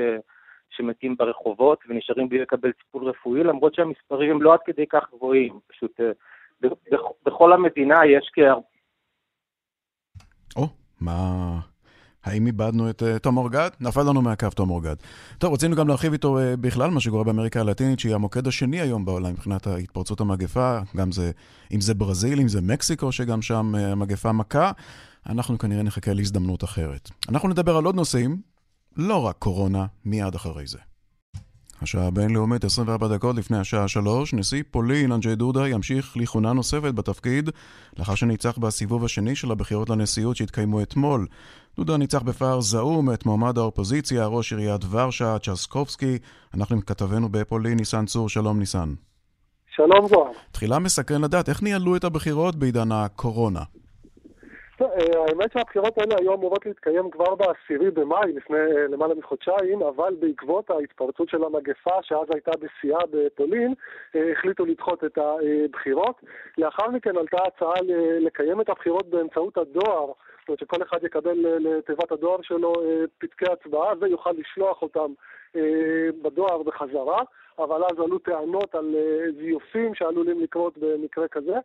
שמתים ברחובות ונשארים בלי לקבל טיפול רפואי, למרות שהמספרים הם לא עד כדי כך גבוהים. פשוט אה, בכל המדינה יש כ... או, מה... האם איבדנו את uh, תום אורגד? נפל לנו מהקו תום אורגד. טוב, רצינו גם להרחיב איתו uh, בכלל מה שקורה באמריקה הלטינית, שהיא המוקד השני היום בעולם מבחינת התפרצות המגפה, גם זה, אם זה ברזיל, אם זה מקסיקו, שגם שם uh, המגפה מכה. אנחנו כנראה נחכה להזדמנות אחרת. אנחנו נדבר על עוד נושאים, לא רק קורונה, מיד אחרי זה. השעה הבינלאומית 24 דקות לפני השעה 3, נשיא פולין אנג'י דודה ימשיך לכהונה נוספת בתפקיד לאחר שניצח בסיבוב השני של הבחירות לנשיאות שהתקיימו אתמול. דודה ניצח בפער זעום את מועמד האופוזיציה, ראש עיריית ורשה, צ'סקובסקי. אנחנו עם כתבנו בפולין, ניסן צור, שלום ניסן. שלום זוהר. תחילה מסקרן לדעת איך ניהלו את הבחירות בעידן הקורונה. אה, האמת שהבחירות האלה היו אמורות להתקיים כבר בעשירי במאי, לפני אה, למעלה מחודשיים, אבל בעקבות ההתפרצות של המגפה, שאז הייתה בשיאה בפולין, אה, החליטו לדחות את הבחירות. לאחר מכן עלתה הצעה לקיים את הבחירות באמצעות הדואר, זאת אומרת שכל אחד יקבל לתיבת הדואר שלו פתקי הצבעה ויוכל לשלוח אותם בדואר בחזרה, אבל אז עלו טענות על זיופים שעלולים לקרות במקרה כזה.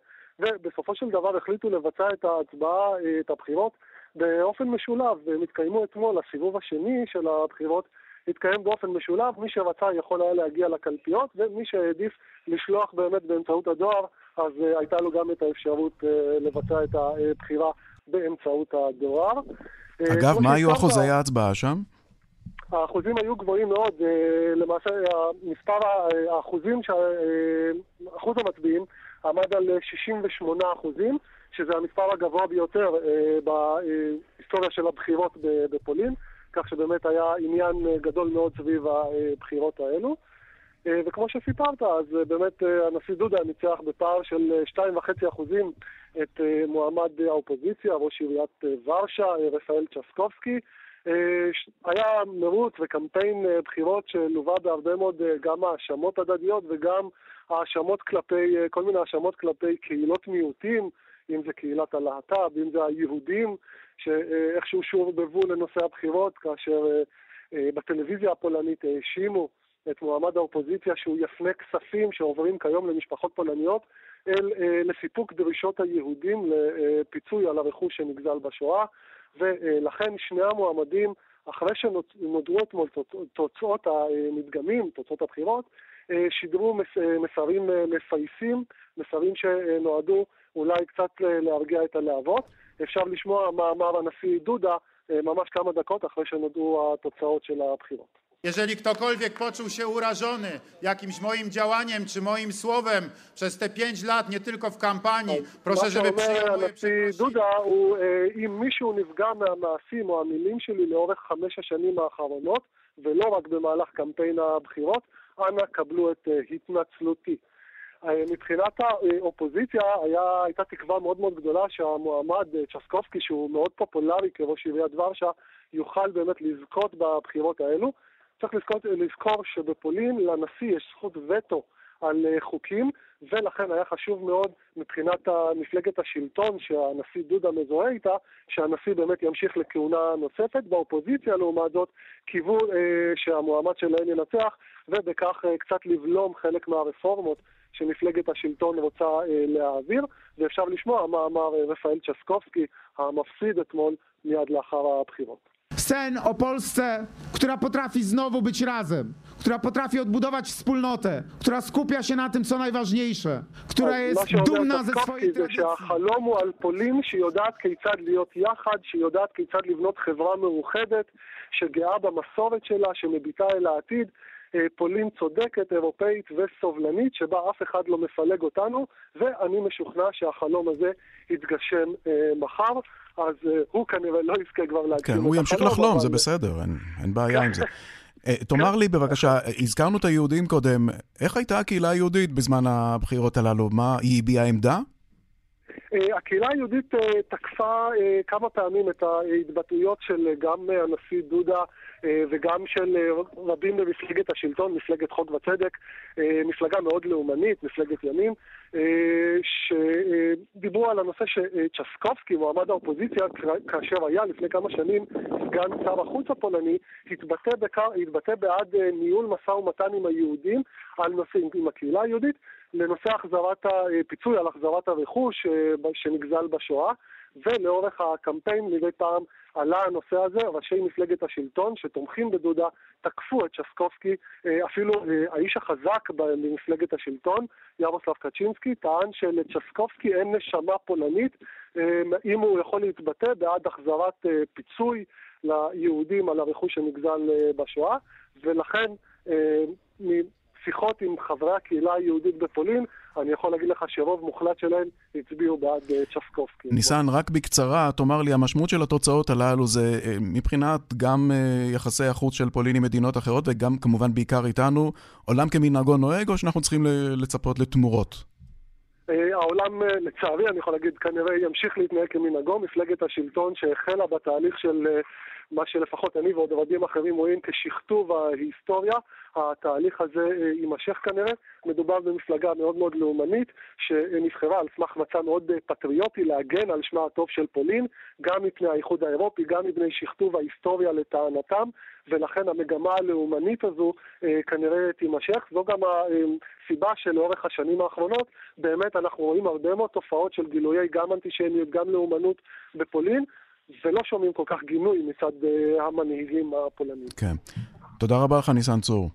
ובסופו של דבר החליטו לבצע את ההצבעה, אה, את הבחירות, באופן משולב, והם התקיימו אתמול, הסיבוב השני של הבחירות התקיים באופן משולב, מי שרצה יכול היה להגיע לקלפיות, ומי שהעדיף לשלוח באמת באמצעות הדואר, אז uh, הייתה לו גם את האפשרות uh, לבצע את הבחירה באמצעות הדואר. אגב, מה היו אחוזי ההצבעה שם? האחוזים היו גבוהים מאוד, למעשה מספר האחוזים, אחוז המצביעים עמד על 68 אה, אחוזים, שזה המספר הגבוה ביותר אה, בהיסטוריה של הבחירות בפולין, כך שבאמת היה עניין אה, גדול מאוד סביב הבחירות האלו. וכמו שסיפרת, אז באמת הנשיא דודה ניצח בפער של 2.5 אחוזים את מועמד האופוזיציה, ראש עיריית ורשה, רפאל צ'סקובסקי. היה מרוץ וקמפיין בחירות שלווה בהרבה מאוד גם האשמות הדדיות וגם האשמות כלפי, אה, כל מיני האשמות כלפי קהילות מיעוטים, אם זה קהילת הלהט"ב, אם זה היהודים, שאיכשהו שורבבו לנושא הבחירות, כאשר אה, אה, בטלוויזיה הפולנית האשימו את מועמד האופוזיציה שהוא יפנה כספים שעוברים כיום למשפחות פולניות אל, לסיפוק דרישות היהודים לפיצוי על הרכוש שנגזל בשואה, ולכן שני המועמדים, אחרי שנודרו אתמול תוצאות המדגמים, תוצאות הבחירות, אה, שידרו אה, מסרים אה, מפייסים, מסרים שנועדו אולי קצת להרגיע את הלהבות. אפשר לשמוע מה אמר הנשיא דודה ממש כמה דקות אחרי שנודעו התוצאות של הבחירות. Jeżeli ktokolwiek poczuł się urażony jakimś moim działaniem czy moim słowem przez te pięć lat, nie tylko w kampanii, proszę, żeby przyjął moje דודה הוא אם מישהו נפגע מהמעשים או המילים שלי לאורך חמש השנים האחרונות, ולא רק במהלך קמפיין הבחירות, אנא קבלו את אה, התנצלותי. אה, מבחינת האופוזיציה היה, הייתה תקווה מאוד מאוד גדולה שהמועמד אה, צ'סקובסקי, שהוא מאוד פופולרי כראש עיריית ורשה, יוכל באמת לזכות בבחירות האלו. צריך לזכור, לזכור שבפולין לנשיא יש זכות וטו על חוקים, ולכן היה חשוב מאוד מבחינת מפלגת השלטון שהנשיא דודה מזוהה איתה, שהנשיא באמת ימשיך לכהונה נוספת. באופוזיציה, לעומת זאת, קיוו אה, שהמועמד שלהם ינצח, ובכך אה, קצת לבלום חלק מהרפורמות שמפלגת השלטון רוצה אה, להעביר, ואפשר לשמוע מה אמר אה, רפאל צ'סקובסקי, המפסיד אתמול מיד לאחר הבחירות. Sen o Polsce, która potrafi znowu być razem, która potrafi odbudować wspólnotę, która skupia się na tym, co najważniejsze, która jest dumna ze swojej tradycji. שהחלום הוא על פולין שיודעת כיצד להיות יחד, שיודעת כיצד לבנות חברה מאוחדת, שגאה במסורת שלה, שמביטה אל העתיד. פולין צודקת, אירופאית וסובלנית, שבה אף אחד לא מפלג אותנו, ואני משוכנע שהחלום הזה יתגשם אה, מחר. אז uh, הוא כנראה לא יזכה כבר להגשים כן, הוא ימשיך לחלום, אבל... זה בסדר, אין, אין בעיה עם זה. אה, תאמר לי בבקשה, הזכרנו את היהודים קודם, איך הייתה הקהילה היהודית בזמן הבחירות הללו? מה, היא הביעה עמדה? אה, הקהילה היהודית תקפה כמה פעמים את ההתבטאויות של גם הנשיא דודה אה, וגם של אה, רבים במפלגת השלטון, מפלגת חוק וצדק, אה, מפלגה מאוד לאומנית, מפלגת ימין, שדיברו על הנושא שצ'סקובסקי, מועמד האופוזיציה, כאשר היה לפני כמה שנים סגן שר החוץ הפולני, התבטא, בקר, התבטא בעד ניהול משא ומתן עם היהודים על נושאים, עם הקהילה היהודית, לנושא החזרת הפיצוי על החזרת הרכוש שנגזל בשואה. ולאורך הקמפיין מדי פעם עלה הנושא הזה, ראשי מפלגת השלטון שתומכים בדודה תקפו את צ'סקובסקי, אה, אפילו אה, האיש החזק במפלגת השלטון, ירוסלב קצ'ינסקי, טען שלצ'סקובסקי אין נשמה פולנית אה, אם הוא יכול להתבטא בעד החזרת פיצוי ליהודים על הרכוש שנגזל בשואה, ולכן שיחות עם חברי הקהילה היהודית בפולין, אני יכול להגיד לך שרוב מוחלט שלהם הצביעו בעד אה, צ'פקובסקי. ניסן, רק בקצרה, תאמר לי, המשמעות של התוצאות הללו זה אה, מבחינת גם אה, יחסי החוץ של פולין עם מדינות אחרות, וגם כמובן בעיקר איתנו, עולם כמנהגו נוהג, או שאנחנו צריכים לצפות לתמורות? העולם, לצערי, אני יכול להגיד, כנראה ימשיך להתנהג כמנהגו. מפלגת השלטון שהחלה בתהליך של מה שלפחות אני ועוד רבים אחרים רואים כשכתוב ההיסטוריה, התהליך הזה אה, יימשך כנראה. מדובר במפלגה מאוד מאוד לאומנית, שנבחרה על סמך מצע מאוד אה, פטריוטי להגן על שמה הטוב של פולין, גם מפני האיחוד האירופי, גם מפני שכתוב ההיסטוריה לטענתם, ולכן המגמה הלאומנית הזו אה, כנראה תימשך. זו גם הסיבה שלאורך השנים האחרונות באמת אנחנו רואים הרבה מאוד תופעות של גילויי גם אנטישמיות, גם לאומנות בפולין. ולא שומעים כל כך גינוי מצד uh, המנהיגים הפולנים. כן. תודה רבה לך, ניסן צור.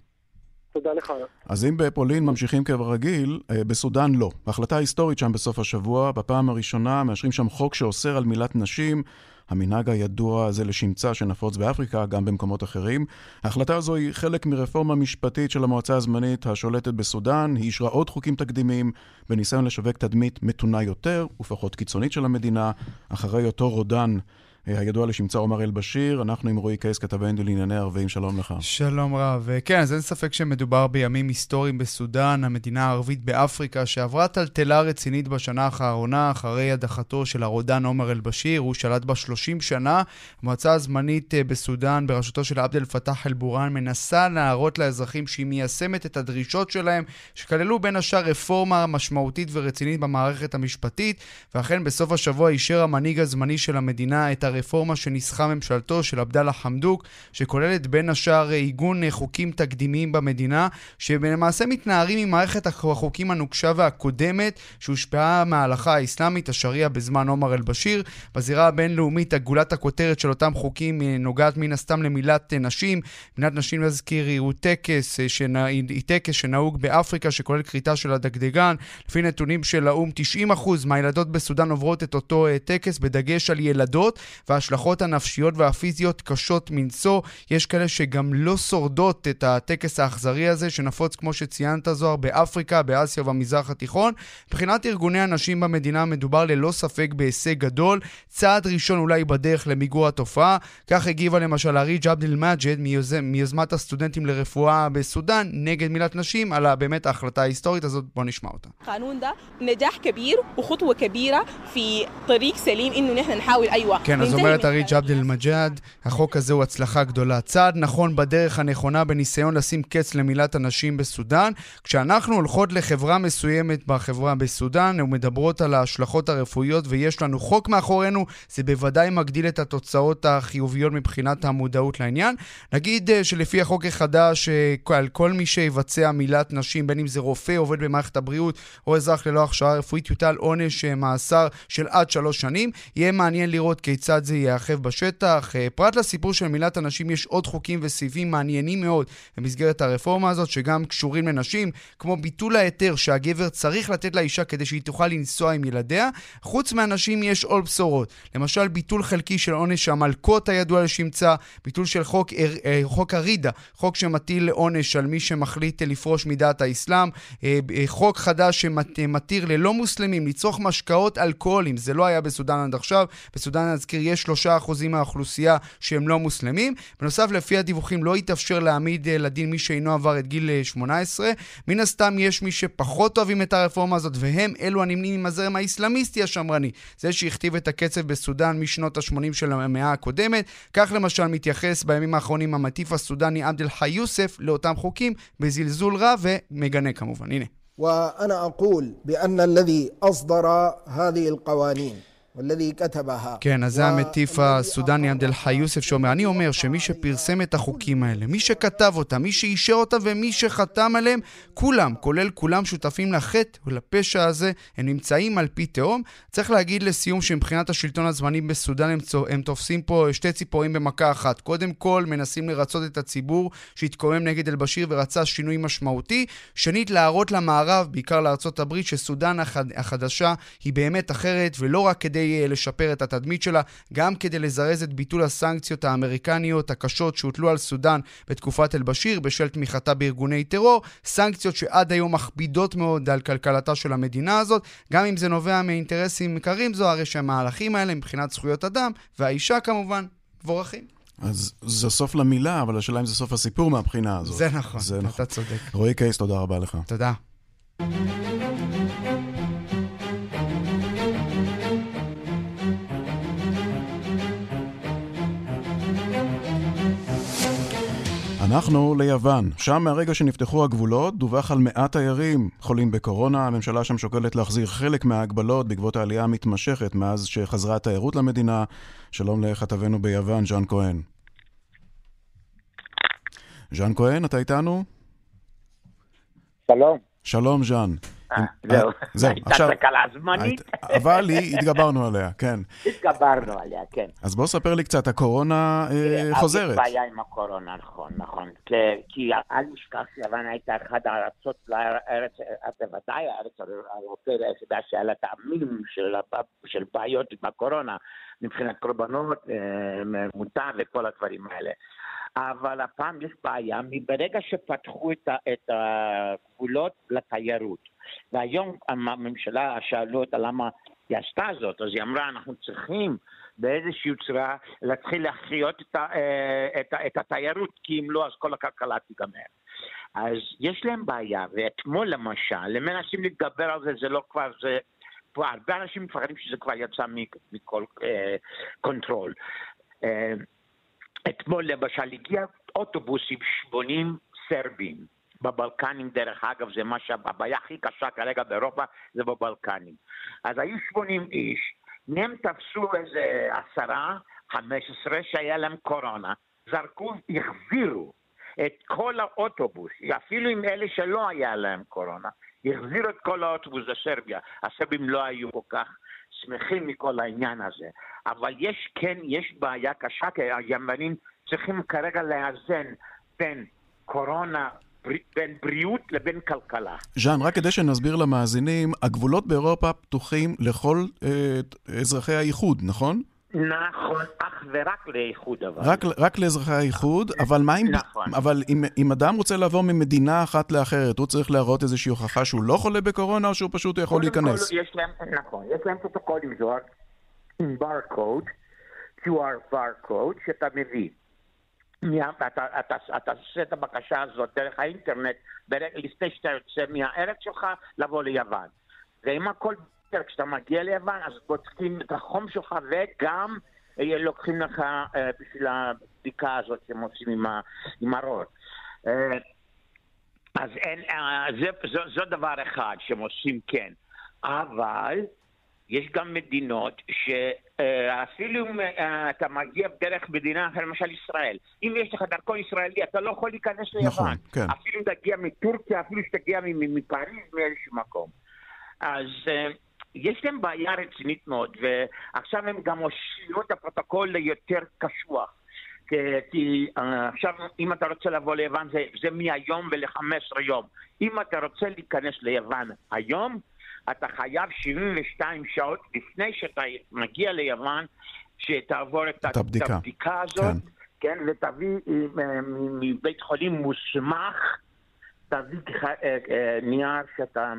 תודה לך. אז אם בפולין ממשיכים כרגיל, אה, בסודאן לא. ההחלטה ההיסטורית שם בסוף השבוע, בפעם הראשונה מאשרים שם חוק שאוסר על מילת נשים. המנהג הידוע הזה לשמצה שנפוץ באפריקה, גם במקומות אחרים. ההחלטה הזו היא חלק מרפורמה משפטית של המועצה הזמנית השולטת בסודאן. היא אישרה עוד חוקים תקדימים בניסיון לשווק תדמית מתונה יותר ופחות קיצונית של המדינה, אחרי אותו רודן אה, הידוע לשמצה עומר אל-בשיר. אנחנו עם רועי קייס, כתבנו לענייני ערבים, שלום לך. שלום רב. כן, אז אין ספק שמדובר בימים היסטוריים בסודאן, המדינה הערבית באפריקה, שעברה טלטלה רצינית בשנה האחרונה, אחרי הדחתו של הרודן עומר אל-בשיר. הוא שלט בה 30 שנה. המועצה הזמנית אה, בסודאן, בראשותו של עבד אל-פתאח אל-בורן, מנסה להראות לאזרחים שהיא מיישמת את הדרישות שלהם, שכללו בין השאר רפורמה משמעותית ורצינית במערכת המשפטית, ואכן בסוף השבוע אישר המנהיג הזמני של המדינה את הרפורמה שניסחה ממשלתו של עבדאללה חמדוק, שכוללת בין השאר עיגון חוקים תקדימיים במדינה, שלמעשה מתנערים ממערכת החוקים הנוקשה והקודמת, שהושפעה מההלכה האסלאמית, השריעה בזמן עומר אל-בשיר. בזירה הבינלאומית, הגולת הכותרת של אותם חוקים נוגעת מן הסתם למילת נשים. מילת נשים, להזכיר, היא טקס, שנ... היא טקס שנהוג באפריקה, שכולל כריתה של הדגדגן. לפי נתונים של האו"ם, 90% מהילדות בסודאן עוברות את אותו אה, טקס, בדגש על ילדות, וההשלכות הנפשיות והפיזיות קשות מנשוא. יש כאלה שגם לא שורדות את הטקס האכזרי הזה, שנפוץ, כמו שציינת, זוהר, באפריקה, באסיה ובמזרח התיכון. מבחינת ארגוני הנשים במדינה מדובר ללא ספק בהישג גדול, צעד ראשון אולי בדרך למיגור התופעה. כך הגיבה למשל אריג' עבד אל-מג'ד מיוזמת הסטודנטים לרפואה בסודאן נגד מילת נשים על באמת ההחלטה ההיסטורית הזאת. בואו נשמע אותה. כן, אז אומרת אריג' עבד אל-מג'אד, החוק הזה הוא הצלחה גדולה. צעד נכון בדרך הנכונה בניסיון לשים קץ למילת הנשים בסודאן. כשאנחנו הולכות לחברה מסוימת בחברה בסודאן ומדברות על ההשלכות הרפואיות ויש לנו חוק מאחורינו, זה בוודאי מגדיל את התוצאות החיוביות מבחינת המודעות לעניין. נגיד אה, שלפי החוק החדש, אה, על כל מי שיבצע מילת נשים, בין אם זה רופא, עובד במערכת הבריאות או אזרח ללא הכשרה רפואית, יוטל עונש אה, מאסר של עד שלוש שנים. יהיה מעניין לראות כיצד זה ייאכף בשטח. אה, פרט לסיפור של מילת הנשים, יש עוד חוקים וסעיפים מעניינים מאוד במסגרת הרפורמה הזאת, שגם קשורים לנשים, כמו ביטול ההיתר שהגבר צריך לתת לאישה כדי שהיא תוכל לנסוע עם ילדיה. חוץ מהנשים יש עוד בשורות. למשל, ביטול חלקי של עונש המלקות הידוע לשמצה, ביטול של חוק, אה, חוק הרידה, חוק שמטיל עונש על מי שמחליט לפרוש מדעת האסלאם, אה, חוק חדש שמתיר ללא מוסלמים לצרוך משקאות אלכוהולים, זה לא היה בסודאן עד עכשיו, בסודאן נזכיר יש שלושה אחוזים מהאוכלוסייה שהם לא מוסלמים. בנוסף, לפי הדיווחים לא יתאפשר להעמיד אה, לדין מי שאינו עבר את גיל 18. אה, מן הסתם יש מי שפחות אוהבים את הרפורמה הזאת, והם אלו הנמנים עם הזרם האיסלאמיסטי השמרני. זה שהכתיב את הקצב בסודאן משנות ה-80 של המאה הקודמת. כך למשל מתייחס בימים האחרונים המטיף הסודני עבד אל-חי יוסף לאותם חוקים בזלזול רב ומגנה כמובן. הנה. وأنا أقول بأن الذي أصدر هذه القوانين כן, אז זה המטיף הסודני עבד אל-חי יוסף שאומר, אני אומר שמי שפרסם את החוקים האלה, מי שכתב אותם, מי שאישר אותם ומי שחתם עליהם, כולם, כולל כולם, שותפים לחטא ולפשע הזה, הם נמצאים על פי תהום. צריך להגיד לסיום שמבחינת השלטון הזמני בסודן הם, הם תופסים פה שתי ציפורים במכה אחת. קודם כל, מנסים לרצות את הציבור שהתקומם נגד אל-בשיר ורצה שינוי משמעותי. שנית, להראות למערב, בעיקר לארצות הברית, שסודן החד... החדשה היא באמת אחרת, ולא רק כדי כדי לשפר את התדמית שלה, גם כדי לזרז את ביטול הסנקציות האמריקניות הקשות שהוטלו על סודאן בתקופת אל-בשיר בשל תמיכתה בארגוני טרור, סנקציות שעד היום מכבידות מאוד על כלכלתה של המדינה הזאת, גם אם זה נובע מאינטרסים עיקריים זו, הרי שהמהלכים האלה מבחינת זכויות אדם, והאישה כמובן, מבורכים. אז זה סוף למילה, אבל השאלה אם זה סוף הסיפור מהבחינה הזאת. זה נכון, זה אתה נכון. צודק. רועי קייס, תודה רבה לך. תודה. אנחנו ליוון. שם מהרגע שנפתחו הגבולות דווח על מעט תיירים חולים בקורונה. הממשלה שם שוקלת להחזיר חלק מההגבלות בעקבות העלייה המתמשכת מאז שחזרה התיירות למדינה. שלום לכתבנו ביוון, ז'אן כהן. ז'אן כהן, אתה איתנו? שלום. שלום, ז'אן. אה, זהו, זהו. הייתה תקלה זמנית. אבל התגברנו עליה, כן. התגברנו עליה, כן. אז בוא ספר לי קצת, הקורונה אה, חוזרת. יש בעיה עם הקורונה, נכון, נכון. כי אל נשכח שיוון הייתה אחת הארצות לארץ, בוודאי הארץ האירופאית היחידה שהיה לה את המינימום של בעיות עם הקורונה, מבחינת קורבנות, אה, מותר וכל הדברים האלה. אבל הפעם יש בעיה, מברגע שפתחו את הגבולות לתיירות. והיום הממשלה שאלו אותה למה היא עשתה זאת, אז היא אמרה, אנחנו צריכים באיזושהי צורה להתחיל להחיות את, אה, את, את התיירות, כי אם לא, אז כל הכלכלה תיגמר. אז יש להם בעיה, ואתמול למשל, הם מנסים להתגבר על זה, זה לא כבר, זה... כבר הרבה אנשים מפחדים שזה כבר יצא מכל אה, control. אה, אתמול למשל הגיע אוטובוס עם 80 סרבים. בבלקנים דרך אגב, זה מה שהבעיה הכי קשה כרגע באירופה זה בבלקנים. אז היו 80 איש, מהם תפסו איזה עשרה, חמש עשרה שהיה להם קורונה, זרקו, החזירו את כל האוטובוס, אפילו עם אלה שלא היה להם קורונה, החזירו את כל האוטובוס לסרביה. הסרבים לא היו כל כך שמחים מכל העניין הזה. אבל יש, כן, יש בעיה קשה, כי הימנים צריכים כרגע לאזן בין קורונה בין בריאות לבין כלכלה. ז'אן, רק כדי שנסביר למאזינים, הגבולות באירופה פתוחים לכל אה, אזרחי האיחוד, נכון? נכון, אך ורק לאיחוד אבל. רק, רק לאזרחי האיחוד, אבל מה אם... נכון. אבל אם, אם אדם רוצה לעבור ממדינה אחת לאחרת, הוא צריך להראות איזושהי הוכחה שהוא לא חולה בקורונה, או שהוא פשוט יכול להיכנס? כל, יש להם, נכון, יש להם פרוטוקולים זוהר עם ברקוד, QR ברקוד, שאתה מביא. אתה עושה את הבקשה הזאת דרך האינטרנט לפני שאתה יוצא מהארץ שלך לבוא ליוון. ואם הכל בסדר, כשאתה מגיע ליוון אז בודקים את החום שלך וגם אה, לוקחים לך אה, בשביל הבדיקה הזאת שהם עושים עם הראש. אה, אז אין, זה, זה, זה דבר אחד שהם עושים כן. אבל יש גם מדינות שאפילו אם אתה מגיע דרך מדינה אחרת, למשל ישראל, אם יש לך דרכון ישראלי, אתה לא יכול להיכנס ליוון. נכון, כן. אפילו אם תגיע מטורקיה, אפילו שתגיע מפריז, מאיזשהו מקום. אז יש להם בעיה רצינית מאוד, ועכשיו הם גם הושיעו את הפרוטוקול ליותר קשוח. כי uh, עכשיו אם אתה רוצה לבוא ליוון זה, זה מהיום ול-15 יום. אם אתה רוצה להיכנס ליוון היום, אתה חייב 72 שעות לפני שאתה מגיע ליוון, שתעבור את, את הבדיקה, הבדיקה הזאת, כן, כן ותביא אה, מבית חולים מוסמך, תביא אה, אה, נייר שאתה...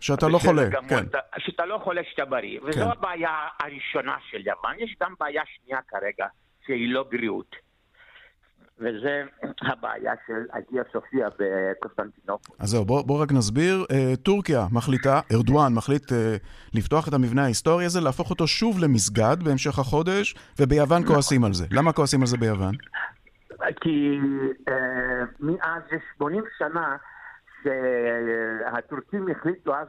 שאתה לא חולה, כן. שאתה לא חולה, שאתה בריא. וזו כן. הבעיה הראשונה של יוון. יש גם בעיה שנייה כרגע, שהיא לא בריאות. וזה הבעיה של האגיה סופיה בקונסטנטינופול. אז זהו, בוא, בוא רק נסביר. Uh, טורקיה מחליטה, ארדואן מחליט uh, לפתוח את המבנה ההיסטורי הזה, להפוך אותו שוב למסגד בהמשך החודש, וביוון נכון. כועסים על זה. למה כועסים על זה ביוון? כי uh, מאז 80 שנה שהטורקים החליטו אז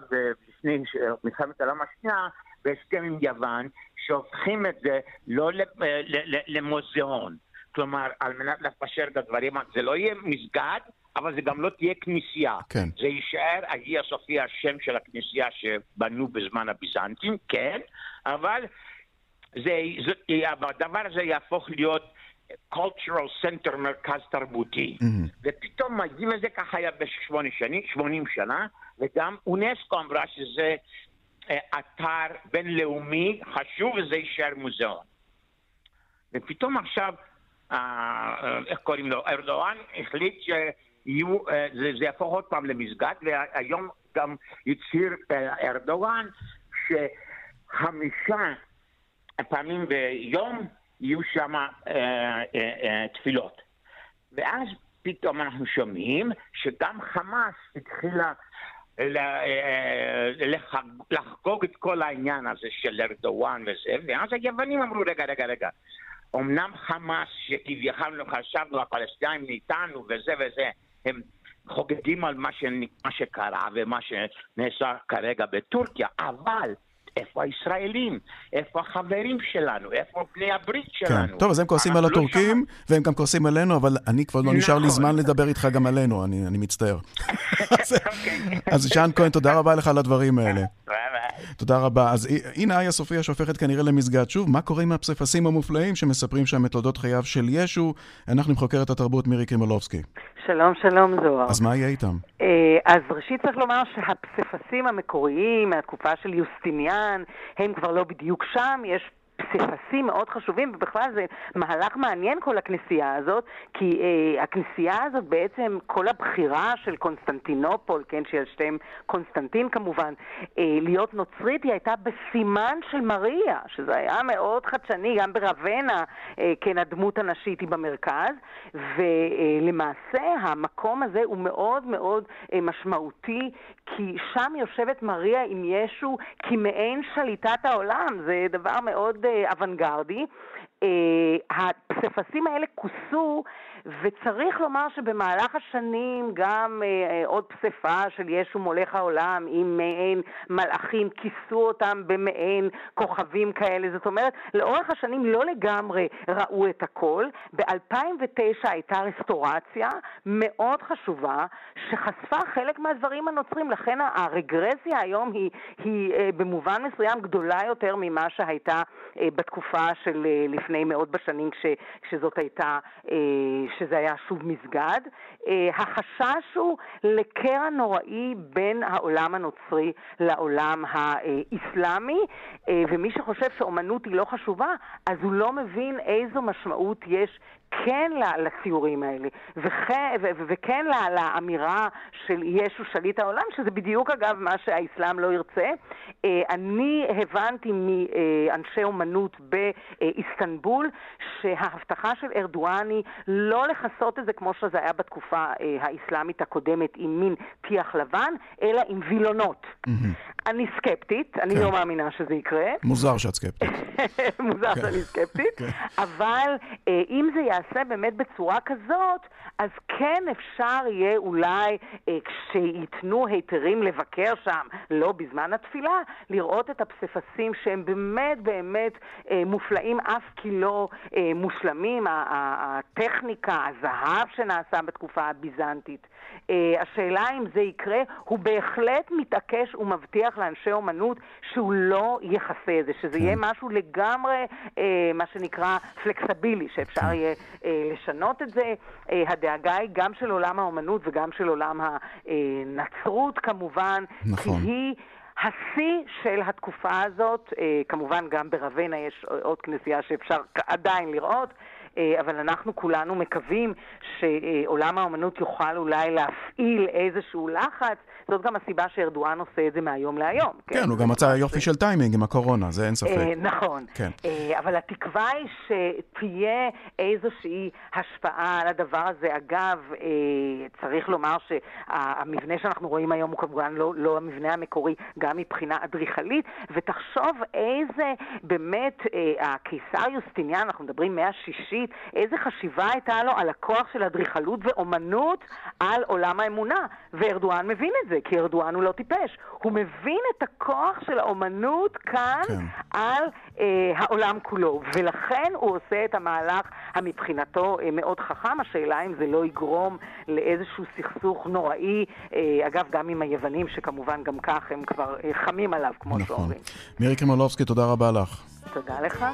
לפני מלחמת העולם השנייה, בהסכם עם יוון, שהופכים את זה לא למוזיאון. כלומר, על מנת לפשר את הדברים, זה לא יהיה מסגד, אבל זה גם לא תהיה כנסייה. כן. זה יישאר הגיה סופיה השם של הכנסייה שבנו בזמן הביזנטים, כן, אבל זה, זה, הדבר הזה יהפוך להיות cultural center, מרכז תרבותי. Mm-hmm. ופתאום מגיעים לזה ככה היה בשמונה שנים, 80 שנה, וגם אונסקו אמרה שזה אה, אתר בינלאומי חשוב וזה יישאר מוזיאון. ופתאום עכשיו איך קוראים לו, ארדואן החליט שזה יהפוך עוד פעם למסגד, והיום גם הצהיר ארדואן שחמישה פעמים ביום יהיו שם תפילות. ואז פתאום אנחנו שומעים שגם חמאס התחילה לחגוג את כל העניין הזה של ארדואן וזה, ואז היוונים אמרו, רגע, רגע, רגע, אמנם חמאס, שכביכול חשבנו הפלסטינים מאיתנו וזה וזה, הם חוגגים על מה, ש... מה שקרה ומה שנעשה כרגע בטורקיה, אבל איפה הישראלים? איפה החברים שלנו? איפה בני הברית כן. שלנו? כן. טוב, אז הם כועסים על לא הטורקים, לא והם גם כועסים עלינו, אבל אני כבר לא נשאר לי נכון. זמן לדבר איתך גם עלינו, אני, אני מצטער. אוקיי. אז שאן כהן, תודה רבה לך על הדברים האלה. תודה רבה. אז הנה איה סופיה שהופכת כנראה למסגד. שוב, מה קורה עם הפסיפסים המופלאים שמספרים שם את תולדות חייו של ישו? אנחנו עם חוקרת התרבות מירי קרימולובסקי. שלום, שלום זוהר. אז מה יהיה איתם? אה, אז ראשית צריך לומר שהפסיפסים המקוריים מהתקופה של יוסטיניאן הם כבר לא בדיוק שם, יש פסיפסים מאוד חשובים, ובכלל זה מהלך מעניין כל הכנסייה הזאת, כי אה, הכנסייה הזאת בעצם, כל הבחירה של קונסטנטינופול, כן, של שתיהם קונסטנטין כמובן, אה, להיות נוצרית, היא הייתה בסימן של מריה, שזה היה מאוד חדשני, גם ברוונה, אה, כן, הדמות הנשית היא במרכז, ולמעשה המקום הזה הוא מאוד מאוד אה, משמעותי, כי שם יושבת מריה עם ישו כמעין שליטת העולם, זה דבר מאוד אה, אוונגרדי. אה, הפסיפסים האלה כוסו וצריך לומר שבמהלך השנים גם אה, אה, עוד פסיפה של ישו מולך העולם עם מעין מלאכים כיסו אותם במעין כוכבים כאלה. זאת אומרת, לאורך השנים לא לגמרי ראו את הכל. ב-2009 הייתה רסטורציה מאוד חשובה שחשפה חלק מהדברים הנוצרים, לכן הרגרסיה היום היא, היא אה, במובן מסוים גדולה יותר ממה שהייתה אה, בתקופה של אה, לפני מאות בשנים כש, כשזאת הייתה אה, שזה היה שוב מסגד. אה, החשש הוא לקרע נוראי בין העולם הנוצרי לעולם האסלאמי, אה, ומי שחושב שאומנות היא לא חשובה, אז הוא לא מבין איזו משמעות יש כן לציורים האלה, וכן, וכן לאמירה של ישו שליט העולם, שזה בדיוק אגב מה שהאסלאם לא ירצה. אה, אני הבנתי מאנשי אומנות באיסטנבול שההבטחה של ארדואני לא לכסות את זה כמו שזה היה בתקופה אה, האסלאמית הקודמת עם מין טיח לבן, אלא עם וילונות. אני סקפטית, אני כן. לא מאמינה שזה יקרה. מוזר שאת סקפטית. מוזר כן. שאני סקפטית, כן. אבל אה, אם זה יעשה באמת בצורה כזאת, אז כן אפשר יהיה אולי, אה, כשייתנו היתרים לבקר שם, לא בזמן התפילה, לראות את הפסיפסים שהם באמת באמת אה, מופלאים, אף כי לא אה, מושלמים. הטכניקה, הזהב שנעשה בתקופה הביזנטית. אה, השאלה אם זה יקרה, הוא בהחלט מתעקש ומבטיח לאנשי אומנות שהוא לא יכסה את זה, שזה כן. יהיה משהו לגמרי, אה, מה שנקרא, פלקסבילי, שאפשר כן. יהיה אה, לשנות את זה. אה, הדאגה היא גם של עולם האומנות וגם של עולם הנצרות כמובן, נכון. כי היא... השיא של התקופה הזאת, כמובן גם ברבנה יש עוד כנסייה שאפשר עדיין לראות, אה, אבל אנחנו כולנו מקווים שעולם האומנות יוכל אולי להפעיל איזשהו לחץ. זאת גם הסיבה שארדואן עושה את זה מהיום להיום. כן, כן הוא גם מצא יופי של טיימינג עם הקורונה, זה אין ספק. אה, נכון. כן. אה, אבל התקווה היא שתהיה איזושהי השפעה על הדבר הזה. אגב, צריך לומר שהמבנה שאנחנו רואים היום הוא כמובן לא, לא המבנה המקורי, גם מבחינה אדריכלית, ותחשוב איזה, באמת, הקיסר יוסטיניאן, אנחנו מדברים 160, הדתית, איזה חשיבה הייתה לו על הכוח של אדריכלות ואומנות על עולם האמונה. וארדואן מבין את זה, כי ארדואן הוא לא טיפש. הוא מבין את הכוח של האומנות כאן כן. על אה, העולם כולו, ולכן הוא עושה את המהלך המבחינתו אה, מאוד חכם. השאלה אם זה לא יגרום לאיזשהו סכסוך נוראי, אה, אגב, גם עם היוונים, שכמובן גם כך הם כבר אה, חמים עליו, כמו נכון. שאומרים. מירי קרימולובסקי, תודה רבה לך. תודה לך.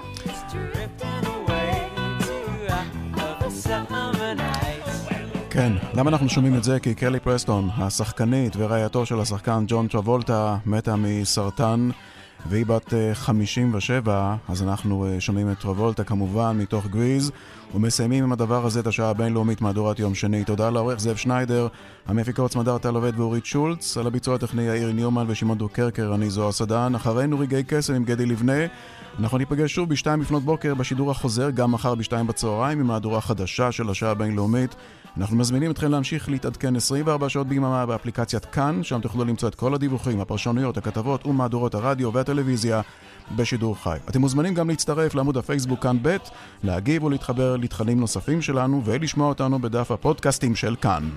כן, למה אנחנו שומעים את זה? כי קלי פרסטון, השחקנית ורעייתו של השחקן ג'ון טרבולטה, מתה מסרטן והיא בת 57, אה, אז אנחנו אה, שומעים את טרבולטה כמובן מתוך גריז ומסיימים עם הדבר הזה את השעה הבינלאומית מהדורת יום שני. תודה לעורך זאב שניידר, המפיקות סמדר טל עובד ואורית שולץ, על הביצוע הטכני יאיר ניומן ושמעון דוקרקר, אני זוהר סדן, אחרינו רגעי קסם עם גדי לבנה אנחנו ניפגש שוב בשתיים לפנות בוקר בשידור החוזר, גם מחר בשתיים בצהריים, עם מהדורה חדשה של השעה הבינלאומית. אנחנו מזמינים אתכם להמשיך להתעדכן 24 שעות ביממה באפליקציית כאן, שם תוכלו למצוא את כל הדיווחים, הפרשנויות, הכתבות ומהדורות הרדיו והטלוויזיה בשידור חי. אתם מוזמנים גם להצטרף לעמוד הפייסבוק כאן ב', להגיב ולהתחבר לתכנים נוספים שלנו ולשמוע אותנו בדף הפודקאסטים של כאן.